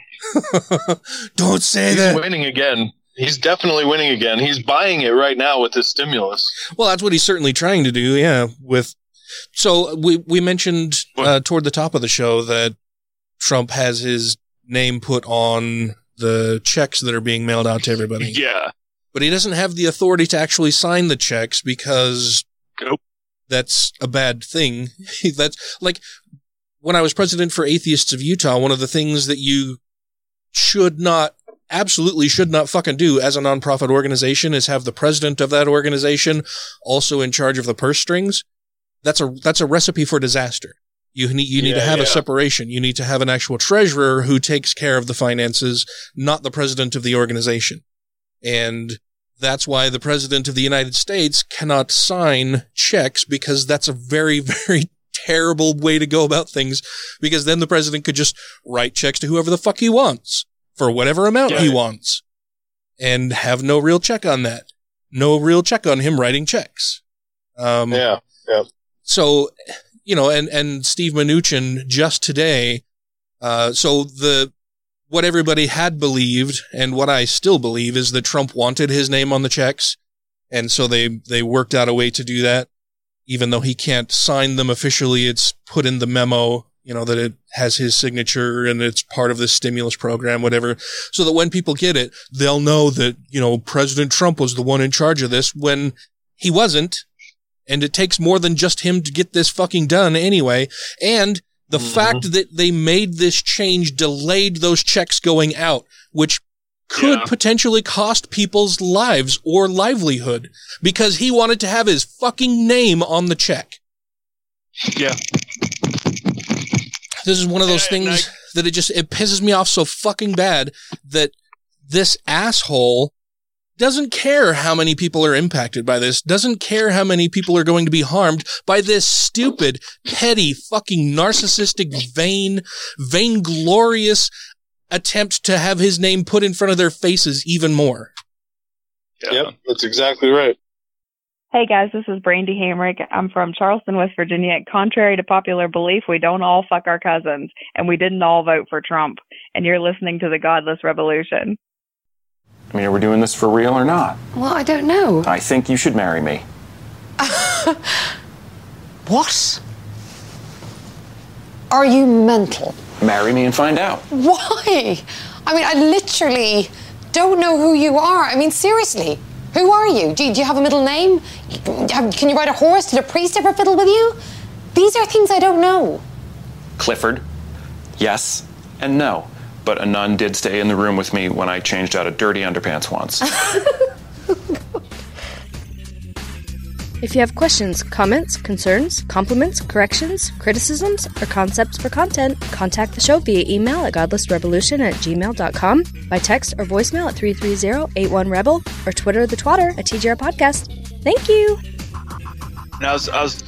Don't say he's that. winning again. He's definitely winning again. He's buying it right now with his stimulus. Well, that's what he's certainly trying to do. Yeah. With so we we mentioned uh, toward the top of the show that Trump has his name put on the checks that are being mailed out to everybody. Yeah. But he doesn't have the authority to actually sign the checks because Nope. That's a bad thing. that's like when I was president for Atheists of Utah, one of the things that you should not absolutely should not fucking do as a nonprofit organization is have the president of that organization also in charge of the purse strings. That's a that's a recipe for disaster. You need you need to Yeah, have a separation. You need to have an actual treasurer who takes care of the finances, not the president of the organization. And that's why the president of the United States cannot sign checks because that's a very, very terrible way to go about things because then the president could just write checks to whoever the fuck he wants for whatever amount he wants and have no real check on that. No real check on him writing checks. Um, Yeah. Yeah. so, you know, and, and Steve Mnuchin just today, uh, so the, what everybody had believed and what I still believe is that Trump wanted his name on the checks. And so they, they worked out a way to do that. Even though he can't sign them officially, it's put in the memo, you know, that it has his signature and it's part of the stimulus program, whatever. So that when people get it, they'll know that, you know, President Trump was the one in charge of this when he wasn't. And it takes more than just him to get this fucking done anyway. And the fact that they made this change delayed those checks going out, which could potentially cost people's lives or livelihood because he wanted to have his fucking name on the check. Yeah. This is one of those things that it just it pisses me off so fucking bad that this asshole doesn't care how many people are impacted by this, doesn't care how many people are going to be harmed by this stupid, petty, fucking narcissistic, vain, vainglorious attempt to have his name put in front of their faces even more. Yep. That's exactly right. Hey guys, this is Brandy Hamrick. I'm from Charleston, West Virginia. Contrary to popular belief, we don't all fuck our cousins, and we didn't all vote for Trump. And you're listening to the Godless Revolution. I mean, are we doing this for real or not? Well, I don't know. I think you should marry me. What? Are you mental? Marry me and find out. Why? I mean, I literally don't know who you are. I mean, seriously, who are you? Do, do you have a middle name? Can you ride a horse? Did a priest ever fiddle with you? These are things I don't know. Clifford, yes and no. But a nun did stay in the room with me when I changed out of dirty underpants once. If you have questions, comments, concerns, compliments, corrections, criticisms, or concepts for content, contact the show via email at godlessrevolution at gmail.com, by text or voicemail at 330-81-REBEL, or Twitter the twatter at TGR Podcast. Thank you! And I was, I was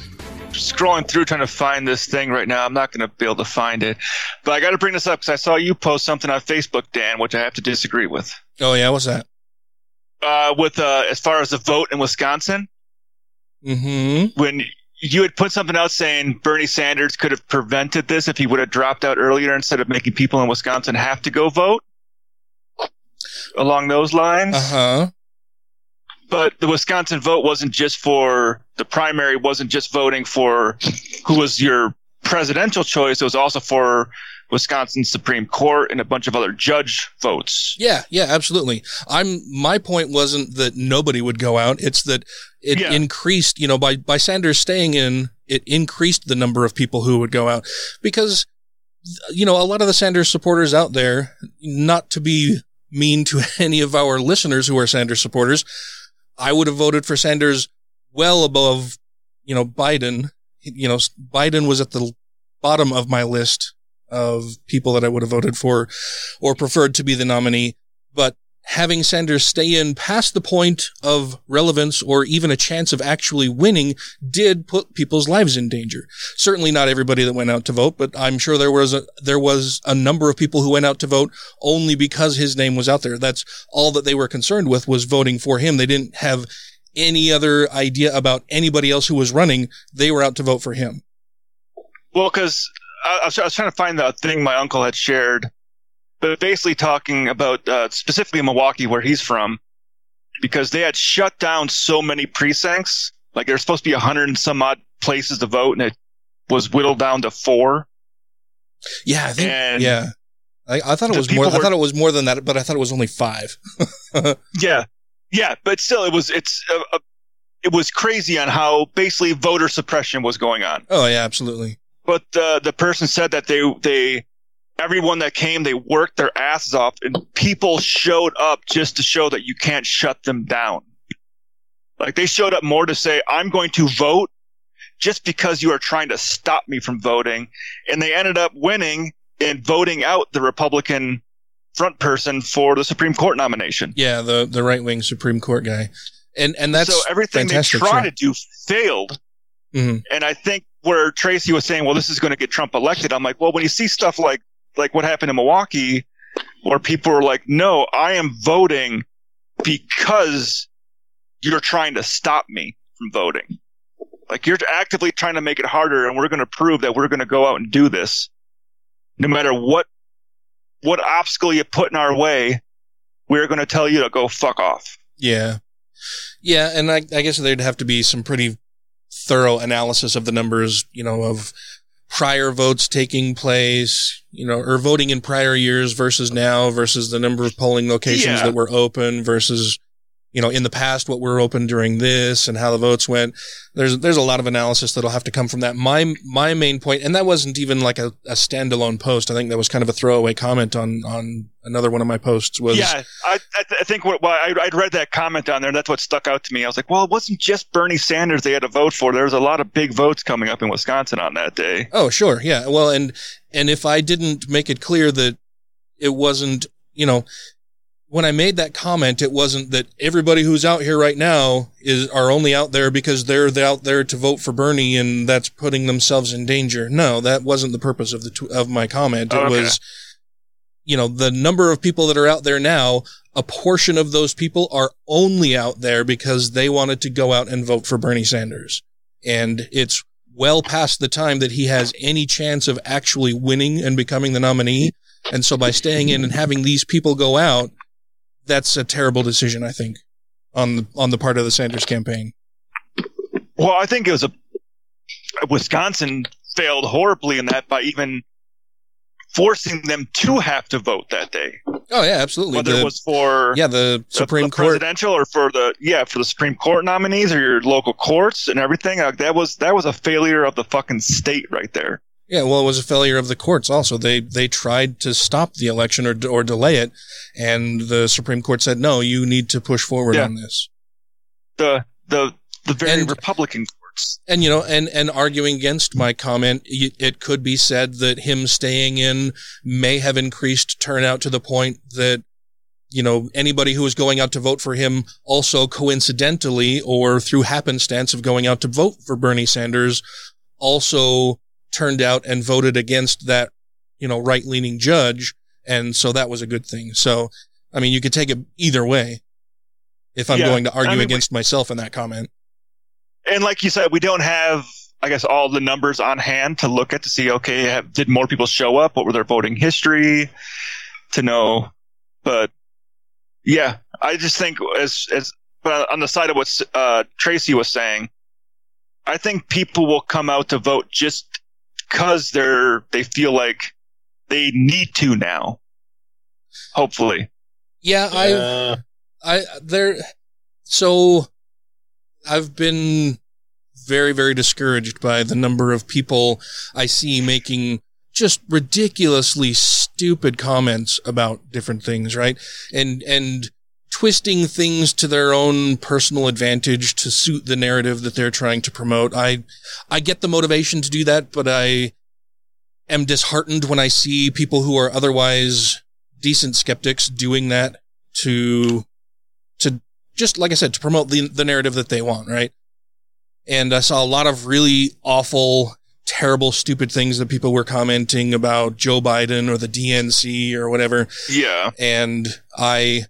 scrolling through trying to find this thing right now. I'm not going to be able to find it, but I got to bring this up because I saw you post something on Facebook, Dan, which I have to disagree with. Oh yeah, what's that? Uh, with uh, as far as the vote in Wisconsin, Mm-hmm. when you had put something out saying Bernie Sanders could have prevented this if he would have dropped out earlier instead of making people in Wisconsin have to go vote. Along those lines. Uh huh. But the Wisconsin vote wasn't just for the primary, wasn't just voting for who was your presidential choice. It was also for Wisconsin Supreme Court and a bunch of other judge votes. Yeah, yeah, absolutely. I'm my point wasn't that nobody would go out. It's that it Yeah. increased, you know, by by Sanders staying in, it increased the number of people who would go out because you know, a lot of the Sanders supporters out there, not to be mean to any of our listeners who are Sanders supporters, I would have voted for Sanders well above, you know, Biden. You know, Biden was at the bottom of my list of people that I would have voted for or preferred to be the nominee. But having Sanders stay in past the point of relevance or even a chance of actually winning did put people's lives in danger. Certainly not everybody that went out to vote, but I'm sure there was a, there was a number of people who went out to vote only because his name was out there. That's all that they were concerned with was voting for him. They didn't have any other idea about anybody else who was running. They were out to vote for him. Well, because I, I, was, I was trying to find the thing my uncle had shared, but basically talking about uh, specifically Milwaukee, where he's from, because they had shut down so many precincts. Like there's supposed to be a hundred and some odd places to vote, and it was whittled down to four. Yeah, I think, And yeah. I, I thought it was more. people I thought it was more than that, but I thought it was only five. Yeah, yeah, but still, it was it's uh, uh, it was crazy on how basically voter suppression was going on. oh yeah, absolutely. But uh, the person said that they they everyone that came they worked their asses off, and people showed up just to show that you can't shut them down. Like they showed up more to say, "I'm going to vote." Just because you are trying to stop me from voting, and they ended up winning and voting out the Republican front person for the Supreme Court nomination. Yeah, the the right wing Supreme Court guy, and and that's so everything they tried sure. to do failed. Mhm. And I think where Tracy was saying, "Well, this is going to get Trump elected," I'm like, "Well, when you see stuff like like what happened in Milwaukee, where people are like, no, I am voting because you're trying to stop me from voting. Like you're actively trying to make it harder, and we're going to prove that we're going to go out and do this, no matter what what obstacle you put in our way. We're going to tell you to go fuck off." Yeah, yeah, and I, I guess there'd have to be some pretty thorough analysis of the numbers, you know, of prior votes taking place, you know, or voting in prior years versus now versus the number of polling locations Yeah. that were open versus, you know, in the past what were open during this and how the votes went. There's there's a lot of analysis that'll have to come from that. My my main point, and that wasn't even like a, a standalone post. I think that was kind of a throwaway comment on on another one of my posts. Was yeah, I, I, th- I think what, why I, I'd read that comment on there. and That's what stuck out to me. I was like, well, it wasn't just Bernie Sanders they had to vote for. There was a lot of big votes coming up in Wisconsin on that day. Oh, sure. Yeah. Well, and, and if I didn't make it clear that it wasn't, you know, when I made that comment, it wasn't that everybody who's out here right now is, are only out there because they're out there to vote for Bernie and that's putting themselves in danger. No, that wasn't the purpose of the, tw- of my comment. It okay. was, you know, the number of people that are out there now, a portion of those people are only out there because they wanted to go out and vote for Bernie Sanders. And it's well past the time that he has any chance of actually winning and becoming the nominee. And so by staying in and having these people go out, that's a terrible decision, I think, on the, on the part of the Sanders campaign. Well, I think it was a Wisconsin failed horribly in that by even forcing them to have to vote that day. Oh yeah, absolutely. Whether The- it was for yeah, the Supreme the Court. presidential or for the yeah for the Supreme Court nominees or your local courts and everything. Like, that was that was a failure of the fucking state right there. Yeah, well, it was a failure of the courts. Also, they they tried to stop the election or or delay it, and the Supreme Court said no. You need to push forward Yeah. on this. The the the very And- Republican courts. And you know, and and arguing against my comment, it could be said that him staying in may have increased turnout to the point that you know anybody who was going out to vote for him also coincidentally or through happenstance of going out to vote for Bernie Sanders also turned out and voted against that you know right leaning judge, and so that was a good thing. So I mean, you could take it either way. If I'm Yeah, going to argue I mean, we- against myself in that comment. And like you said, we don't have, I guess, all the numbers on hand to look at to see, okay, have, did more people show up? What were their voting history to know? But yeah, I just think as, as, but on the side of what, uh, Tracy was saying, I think people will come out to vote just because they're, they feel like they need to now. Hopefully. Yeah, I, I, there, so I've been very, very discouraged by the number of people I see making just ridiculously stupid comments about different things, right? And, and twisting things to their own personal advantage to suit the narrative that they're trying to promote. I, I get the motivation to do that, but I am disheartened when I see people who are otherwise decent skeptics doing that to to just like I said to promote the the narrative that they want, right? And I saw a lot of really awful, terrible, stupid things that people were commenting about Joe Biden or the DNC or whatever. Yeah. And I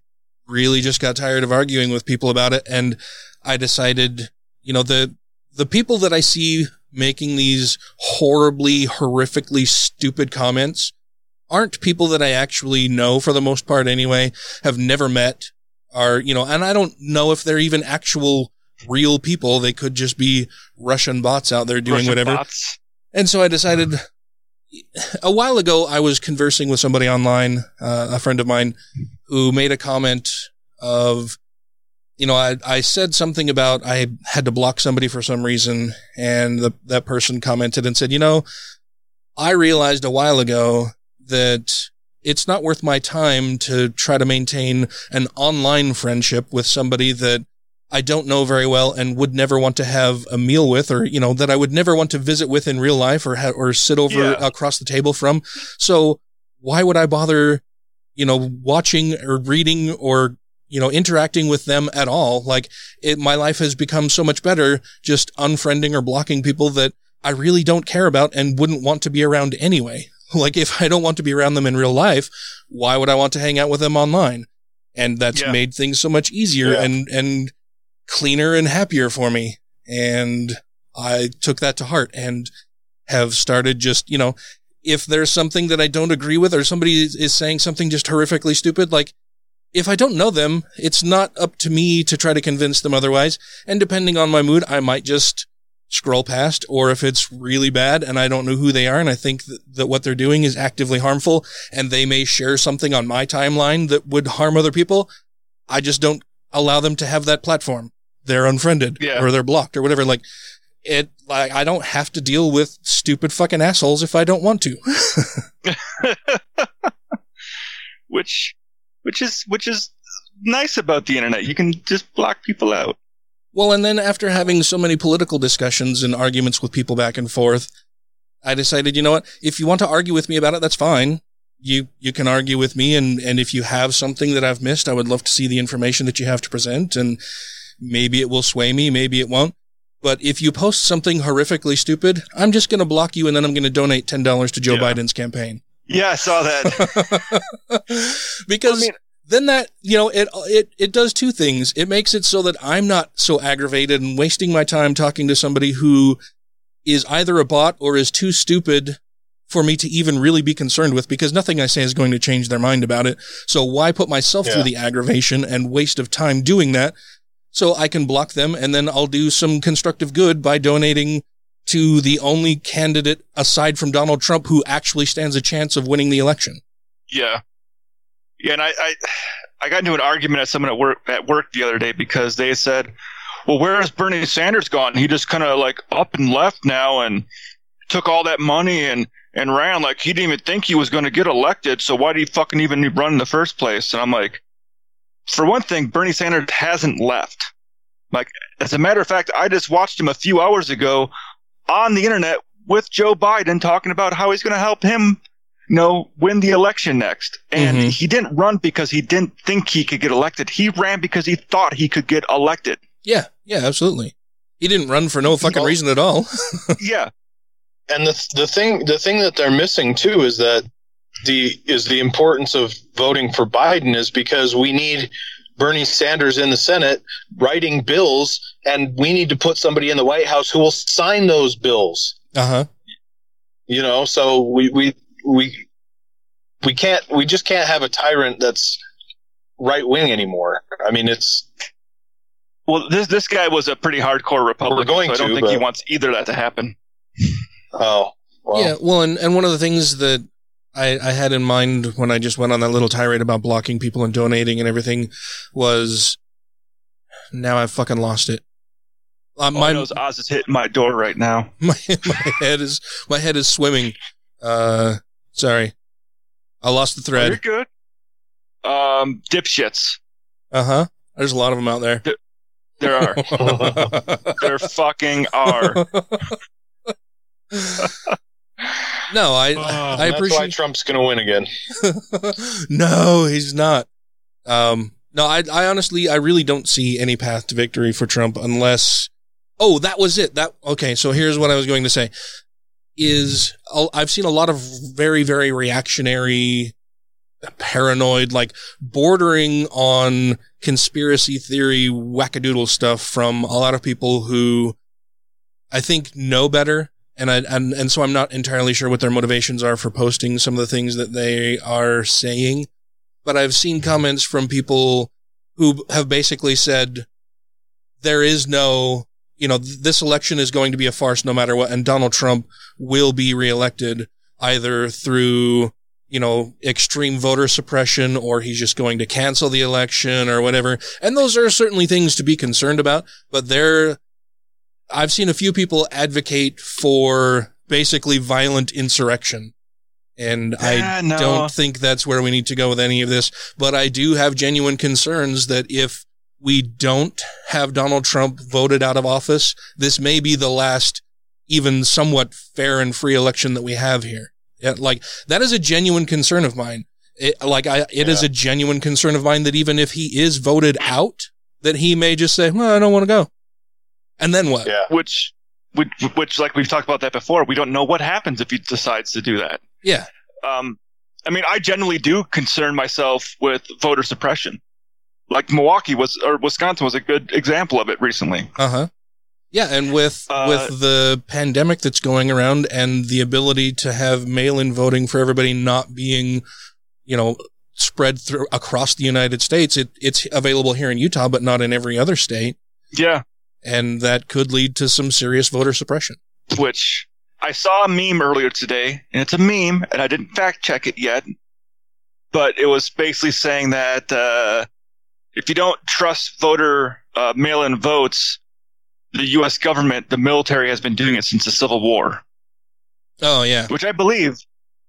really just got tired of arguing with people about it and I decided, you know, the the people that I see making these horribly, horrifically stupid comments aren't people that I actually know for the most part anyway, have never met, are, you know, and I don't know if they're even actual real people. They could just be Russian bots out there doing Russian whatever. bots. And so I decided a while ago, I was conversing with somebody online, uh, a friend of mine who made a comment of, you know, I, I said something about I had to block somebody for some reason. And the, that person commented and said, you know, I realized a while ago that it's not worth my time to try to maintain an online friendship with somebody that I don't know very well and would never want to have a meal with or, you know, that I would never want to visit with in real life or ha- or sit over Yeah. across the table from. So why would I bother, you know, watching or reading or, you know, interacting with them at all? Like it, my life has become so much better just unfriending or blocking people that I really don't care about and wouldn't want to be around anyway. Like if I don't want to be around them in real life, why would I want to hang out with them online? And that's Yeah. made things so much easier Yeah. and, and cleaner and happier for me. And I took that to heart and have started just, you know, if there's something that I don't agree with or somebody is, saying something just horrifically stupid, like if I don't know them, it's not up to me to try to convince them otherwise. And depending on my mood, I might just scroll past or if it's really bad and I don't know who they are and I think that, that what they're doing is actively harmful and they may share something on my timeline that would harm other people, I just don't allow them to have that platform. They're unfriended Yeah. or they're blocked or whatever. Like it, like I don't have to deal with stupid fucking assholes if I don't want to. which which is which is nice about the internet. You can just block people out. Well, and then after having so many political discussions and arguments with people back and forth, I decided, you know what? If you want to argue with me about it, that's fine. You, you can argue with me. And, and if you have something that I've missed, I would love to see the information that you have to present. And maybe it will sway me. Maybe it won't. But if you post something horrifically stupid, I'm just going to block you and then I'm going to donate $10 to Joe Yeah. Biden's campaign. Yeah, I saw that. because then that you know it it it does two things. It makes it so that I'm not so aggravated and wasting my time talking to somebody who is either a bot or is too stupid for me to even really be concerned with because nothing I say is going to change their mind about it. So why put myself Yeah. through the aggravation and waste of time doing that? So I can block them and then I'll do some constructive good by donating to the only candidate aside from Donald Trump who actually stands a chance of winning the election. Yeah. Yeah, and I, I I got into an argument at someone at work at work the other day because they said, "Well, where has Bernie Sanders gone? He just kind of like up and left now, and took all that money and and ran like he didn't even think he was going to get elected. So why did he fucking even run in the first place? And I'm like, for one thing, Bernie Sanders hasn't left. Like, as a matter of fact, I just watched him a few hours ago on the internet with Joe Biden talking about how he's going to help him, you know, win the election next. And Mhm. he didn't run because he didn't think he could get elected. He ran because he thought he could get elected. Yeah, yeah, absolutely. He didn't run for no fucking reason at all. yeah. And the the thing the thing that they're missing too is that the is the importance of voting for Biden is because we need Bernie Sanders in the Senate writing bills, and we need to put somebody in the White House who will sign those bills. Uh huh. You know, so we we we we can't we just can't have a tyrant that's right wing anymore. I mean, it's Well, this this guy was a pretty hardcore Republican, going so I don't to, think he wants either of that to happen. oh well, Yeah, well, and, and one of the things that I, I had in mind when I just went on that little tirade about blocking people and donating and everything was now I've fucking lost it. Uh, my, I know is Oz is hitting my door right now. my my head is my head is swimming. Uh, sorry, I lost the Oh, you're good. Um, dipshits. Uh huh. There's a lot of them out there. There are. there fucking are. no, I I Oh, that's why appreciate Trump's going to win again. no, he's not. Um, no, I, I honestly, I really don't see any path to victory for Trump unless. Oh, that was it. That okay. So here's what I was going to say: is I've seen a lot of very, very reactionary, paranoid, like bordering on conspiracy theory wackadoodle stuff from a lot of people who I think know better. And I, and, and so I'm not entirely sure what their motivations are for posting some of the things that they are saying. But I've seen comments from people who have basically said there is no, you know, th- this election is going to be a farce no matter what. And Donald Trump will be reelected either through, you know, extreme voter suppression or he's just going to cancel the election or whatever. And those are certainly things to be concerned about, but they're, I've seen a few people advocate for basically violent insurrection. And Yeah, I no. don't think that's where we need to go with any of this. But I do have genuine concerns that if we don't have Donald Trump voted out of office, this may be the last even somewhat fair and free election that we have here. Yeah, like that is a genuine concern of mine. It, like I, it is a genuine concern of mine that even if he is voted out, that he may just say, well, I don't want to go. And then what? Yeah. Which, which, which, like we've talked about that before, we don't know what happens if he decides to do that. Yeah. Um, I mean, I generally do concern myself with voter suppression. Like Milwaukee was, or Wisconsin was a good example of it recently. Uh huh. Yeah, and with Uh, with the pandemic that's going around and the ability to have mail-in voting for everybody not being, you know, spread through across the United States, it it's available here in Utah, but not in every other state, Yeah. And that could lead to some serious voter suppression. Which I saw a meme earlier today, and it's a meme, and I didn't fact check it yet, but it was basically saying that uh, if you don't trust voter uh, mail-in votes, the U.S. government, the military, has been doing it since the Civil War. Oh yeah, which I believe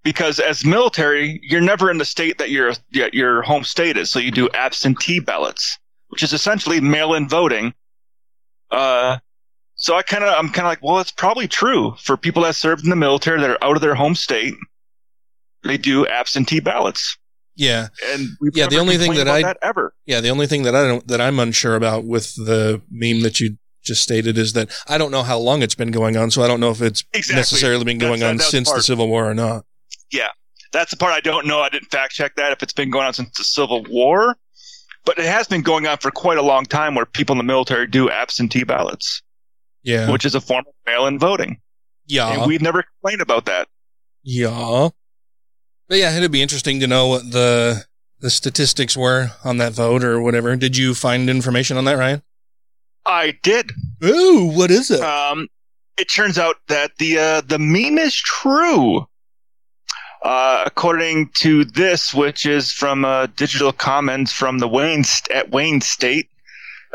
because as military, you're never in the state that your your home state is, so you do absentee ballots, which is essentially mail-in voting. Uh, so I kind of I'm kind of like, well, it's probably true for people that served in the military that are out of their home state. They do absentee ballots, yeah, and we've yeah. The only thing that I that ever. yeah, the only thing that I don't that I'm unsure about with the meme that you just stated is that I don't know how long it's been going on, so I don't know if it's Exactly. necessarily been going That's- on that's since the. Civil War or not. Yeah, that's the part I don't know. I didn't fact check that if it's been going on since the Civil War, but it has been going on for quite a long time where people in the military do absentee ballots, Yeah, which is a form of mail-in voting. yeah. And we've never complained about that. Yeah. But yeah, it'd be interesting to know what the the statistics were on that vote or whatever. Did you find information on that, Ryan? I did. Ooh, what is it? Um, it turns out that the uh, the meme is true. Uh, according to this, which is from uh, Digital Commons from the Wayne st- at Wayne State.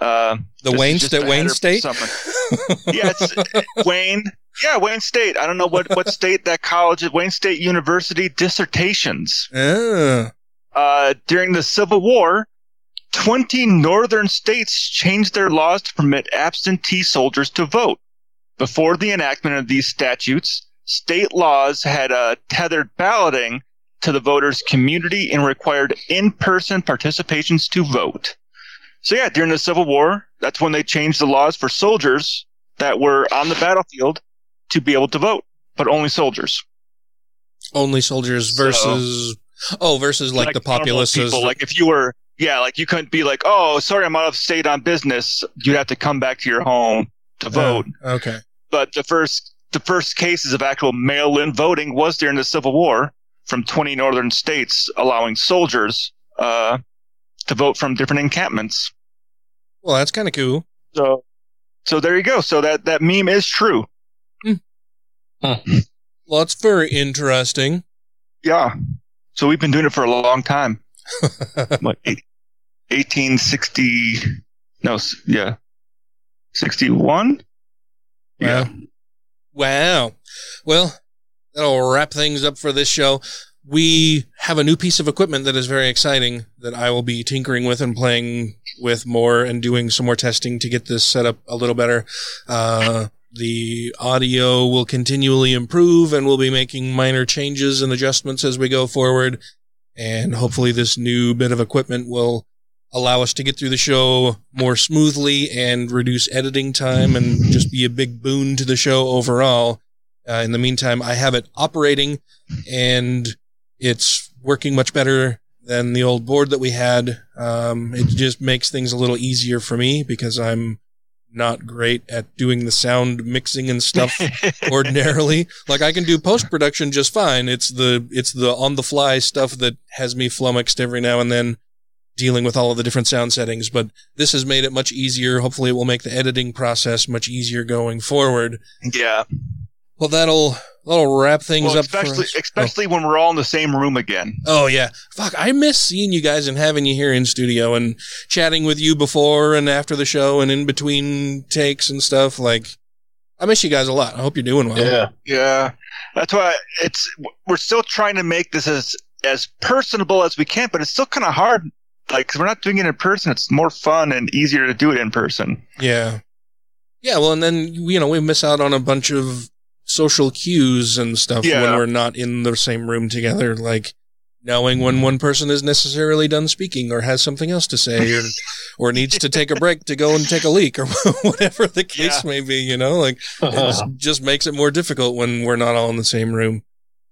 Uh, The Wayne just Sta- a Wayne State? yeah, it's uh, Wayne Yeah, Wayne State. I don't know what, what state that college is. Wayne State University dissertations. Ah. Uh, during the Civil War, 20 northern states changed their laws to permit absentee soldiers to vote. Before the enactment of these statutes, state laws had uh, tethered balloting to the voters' community and required in-person participations to vote. So yeah, during the Civil War, that's when they changed the laws for soldiers that were on the battlefield to be able to vote, but only soldiers. Only soldiers So- versus oh versus like, the normal populace. people. Like if you were, yeah, like you couldn't be like, oh, sorry, I'm out of state on business. You'd have to come back to your home to vote. Oh, okay. But the first, the first cases of actual mail-in voting was during the Civil War from 20 northern states allowing soldiers, uh, to vote from different encampments. Well, that's kind of cool. So, so there you go. So that, that meme is true. Well, it's very interesting. Yeah. So we've been doing it for a long time. what, eight- 1860, no, yeah, 61? Yeah. Wow. Well, that'll wrap things up for this show. We have a new piece of equipment that is very exciting that I will be tinkering with and playing with more and doing some more testing to get this set up a little better. Uh, the audio will continually improve and we'll be making minor changes and adjustments as we go forward. And hopefully this new bit of equipment will allow us to get through the show more smoothly and reduce editing time and just be a big boon to the show overall. Uh, in the meantime, I have it operating and it's working much better than the old board that we had. Um, it just makes things a little easier for me because I'm not great at doing the sound mixing and stuff ordinarily. Like I can do post production just fine. It's the it's the on the fly stuff that has me flummoxed every now and then dealing with all of the different sound settings, but this has made it much easier. Hopefully it will make the editing process much easier going forward. Yeah. Well, that'll that'll wrap things Well, up. for especially, us. especially when we're all in the same room again. Oh, oh yeah. Fuck, I miss seeing you guys and having you here in studio and chatting with you before and after the show and in between takes and stuff. Like, I miss you guys a lot. I hope you're doing well. Yeah, yeah. That's why it's, we're still trying to make this as, as personable as we can, but it's still kind of hard. Like, 'cause we're not doing it in person. It's more fun and easier to do it in person. Yeah. Yeah, well, and then, you know, we miss out on a bunch of social cues and stuff when we're not in the same room together, like knowing when one person is necessarily done speaking or has something else to say or, or needs to take a break to go and take a leak or whatever the case may be, you know, like it just- just makes it more difficult when we're not all in the same room.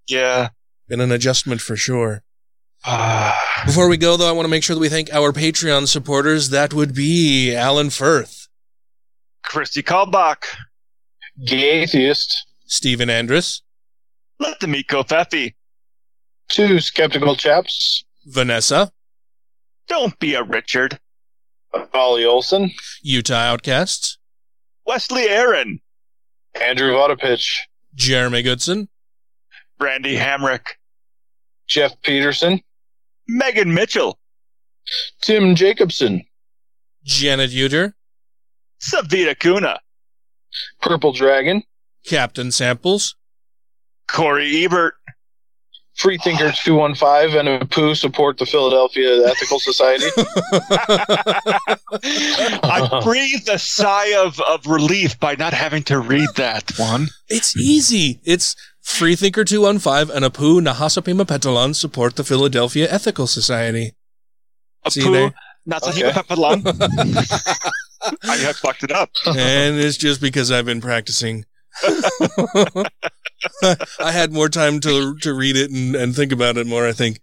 Yeah. Been an adjustment for sure. Before we go, though, I want to make sure that we thank our Patreon supporters. That would be Alan Firth, Christy Kalbach, Gay Atheist, Stephen Andrus, Let the meat go, Feffy. Two Skeptical Chaps, Vanessa, Don't be a Richard. Ollie Olson, Utah Outcasts, Wesley Aaron, Andrew Vodopich, Jeremy Goodson, Brandy Hamrick, Jeff Peterson, Megan Mitchell, Tim Jacobson, Janet Uter, Savita Kuna, Purple Dragon, Captain Samples, Corey Ebert, Freethinker 215, and a poo support the Philadelphia Ethical Society. I breathed a sigh of, of relief by not having to read that one. It's easy. It's Freethinker 215 and Apu Nahasapima Petalan support the Philadelphia Ethical Society. See Apu there? Nasahima Papalan. I have fucked it up. and it's just because I've been practicing. I had more time to to read it and, and think about it more, I think.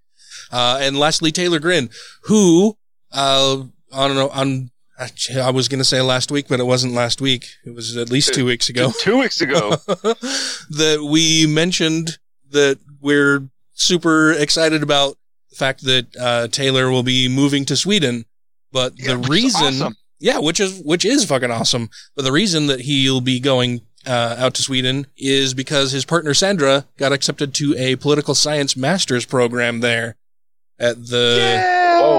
Uh, and lastly, Taylor Grin, who, uh, I don't know, on, I was going to say last week, but it wasn't last week. It was at least two weeks ago. Two weeks ago. that we mentioned that we're super excited about the fact that uh, Taylor will be moving to Sweden, but the reason, awesome. yeah, which is which is fucking awesome. But the reason that he'll be going uh, out to Sweden is because his partner Sandra got accepted to a political science master's program there at the.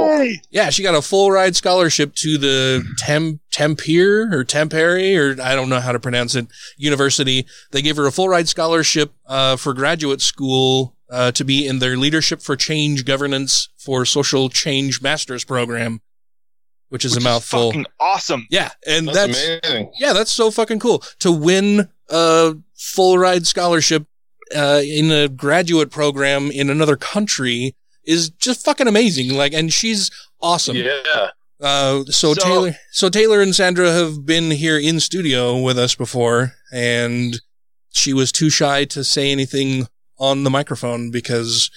Yay! Yeah, she got a full ride scholarship to the Tem Tempere or Tempere or I don't know how to pronounce it university. They gave her a full ride scholarship uh, for graduate school uh, to be in their Leadership for Change Governance for Social Change Masters program, which is Which a mouthful. fucking awesome. Yeah, and That's that's, amazing. yeah, that's so fucking cool to win a full ride scholarship uh, in a graduate program in another country is just fucking amazing. Like, and she's awesome. Yeah. Uh, so, So- Taylor, so Taylor and Sandra have been here in studio with us before, and she was too shy to say anything on the microphone because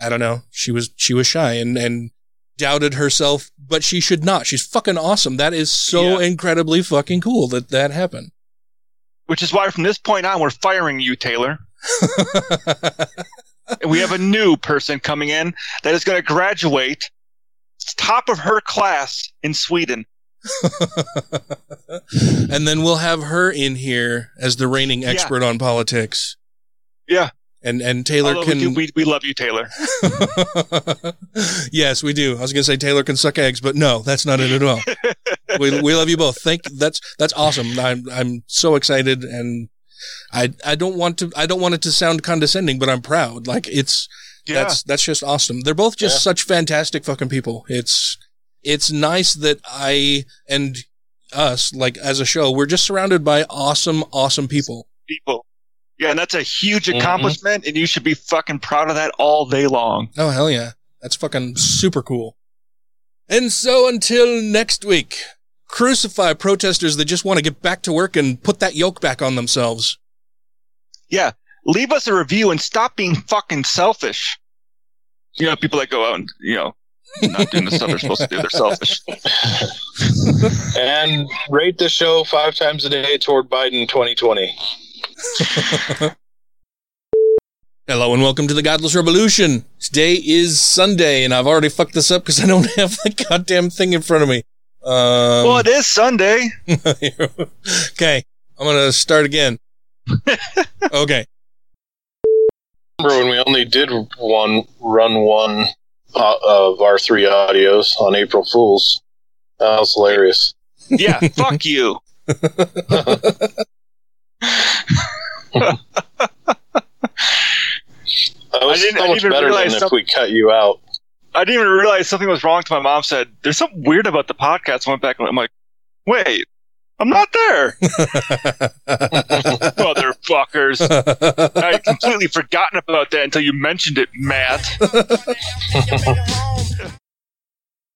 I don't know, she was she was shy and and doubted herself, but she should not. She's fucking awesome. That is so incredibly fucking cool that that happened. Which is why from this point on, we're firing you, Taylor. we have a new person coming in that is going to graduate top of her class in Sweden. and then we'll have her in here as the reigning Yeah. expert on politics. Yeah. And and Taylor Although we, do- can we, we love you, Taylor. yes, we do. I was going to say Taylor can suck eggs, but no, that's not it at all. we we love you both. Thank that's that's awesome. I'm I'm so excited and I I don't want to I don't want it to sound condescending, but I'm proud. Like it's Yeah. that's that's just awesome. They're both just Yeah. such fantastic fucking people. It's it's nice that I and us like as a show, we're just surrounded by awesome awesome people. People. Yeah, and that's a huge mm-hmm. accomplishment, and you should be fucking proud of that all day long. Oh hell yeah. That's fucking super cool. And so until next week, crucify protesters that just want to get back to work and put that yoke back on themselves. Yeah, leave us a review and stop being fucking selfish. You know, people that go out and, you know, not doing the stuff they're supposed to do, they're selfish. and rate the show five times a day toward Biden 2020. Hello and welcome to the Godless Revolution. Today is Sunday and I've already fucked this up because I don't have the goddamn thing in front of me. Um, well, it is Sunday. okay, I'm gonna start again. okay. Remember when we only did one run one uh, of our three audios on April Fools? That was hilarious. Yeah, fuck you. That was I didn't- I so didn't much better realize than if we cut you out. I didn't even realize something was wrong To my mom said, There's something weird about the podcast. I went back and I'm like, Wait, I'm not there. Motherfuckers. I completely forgotten about that until you mentioned it, Matt.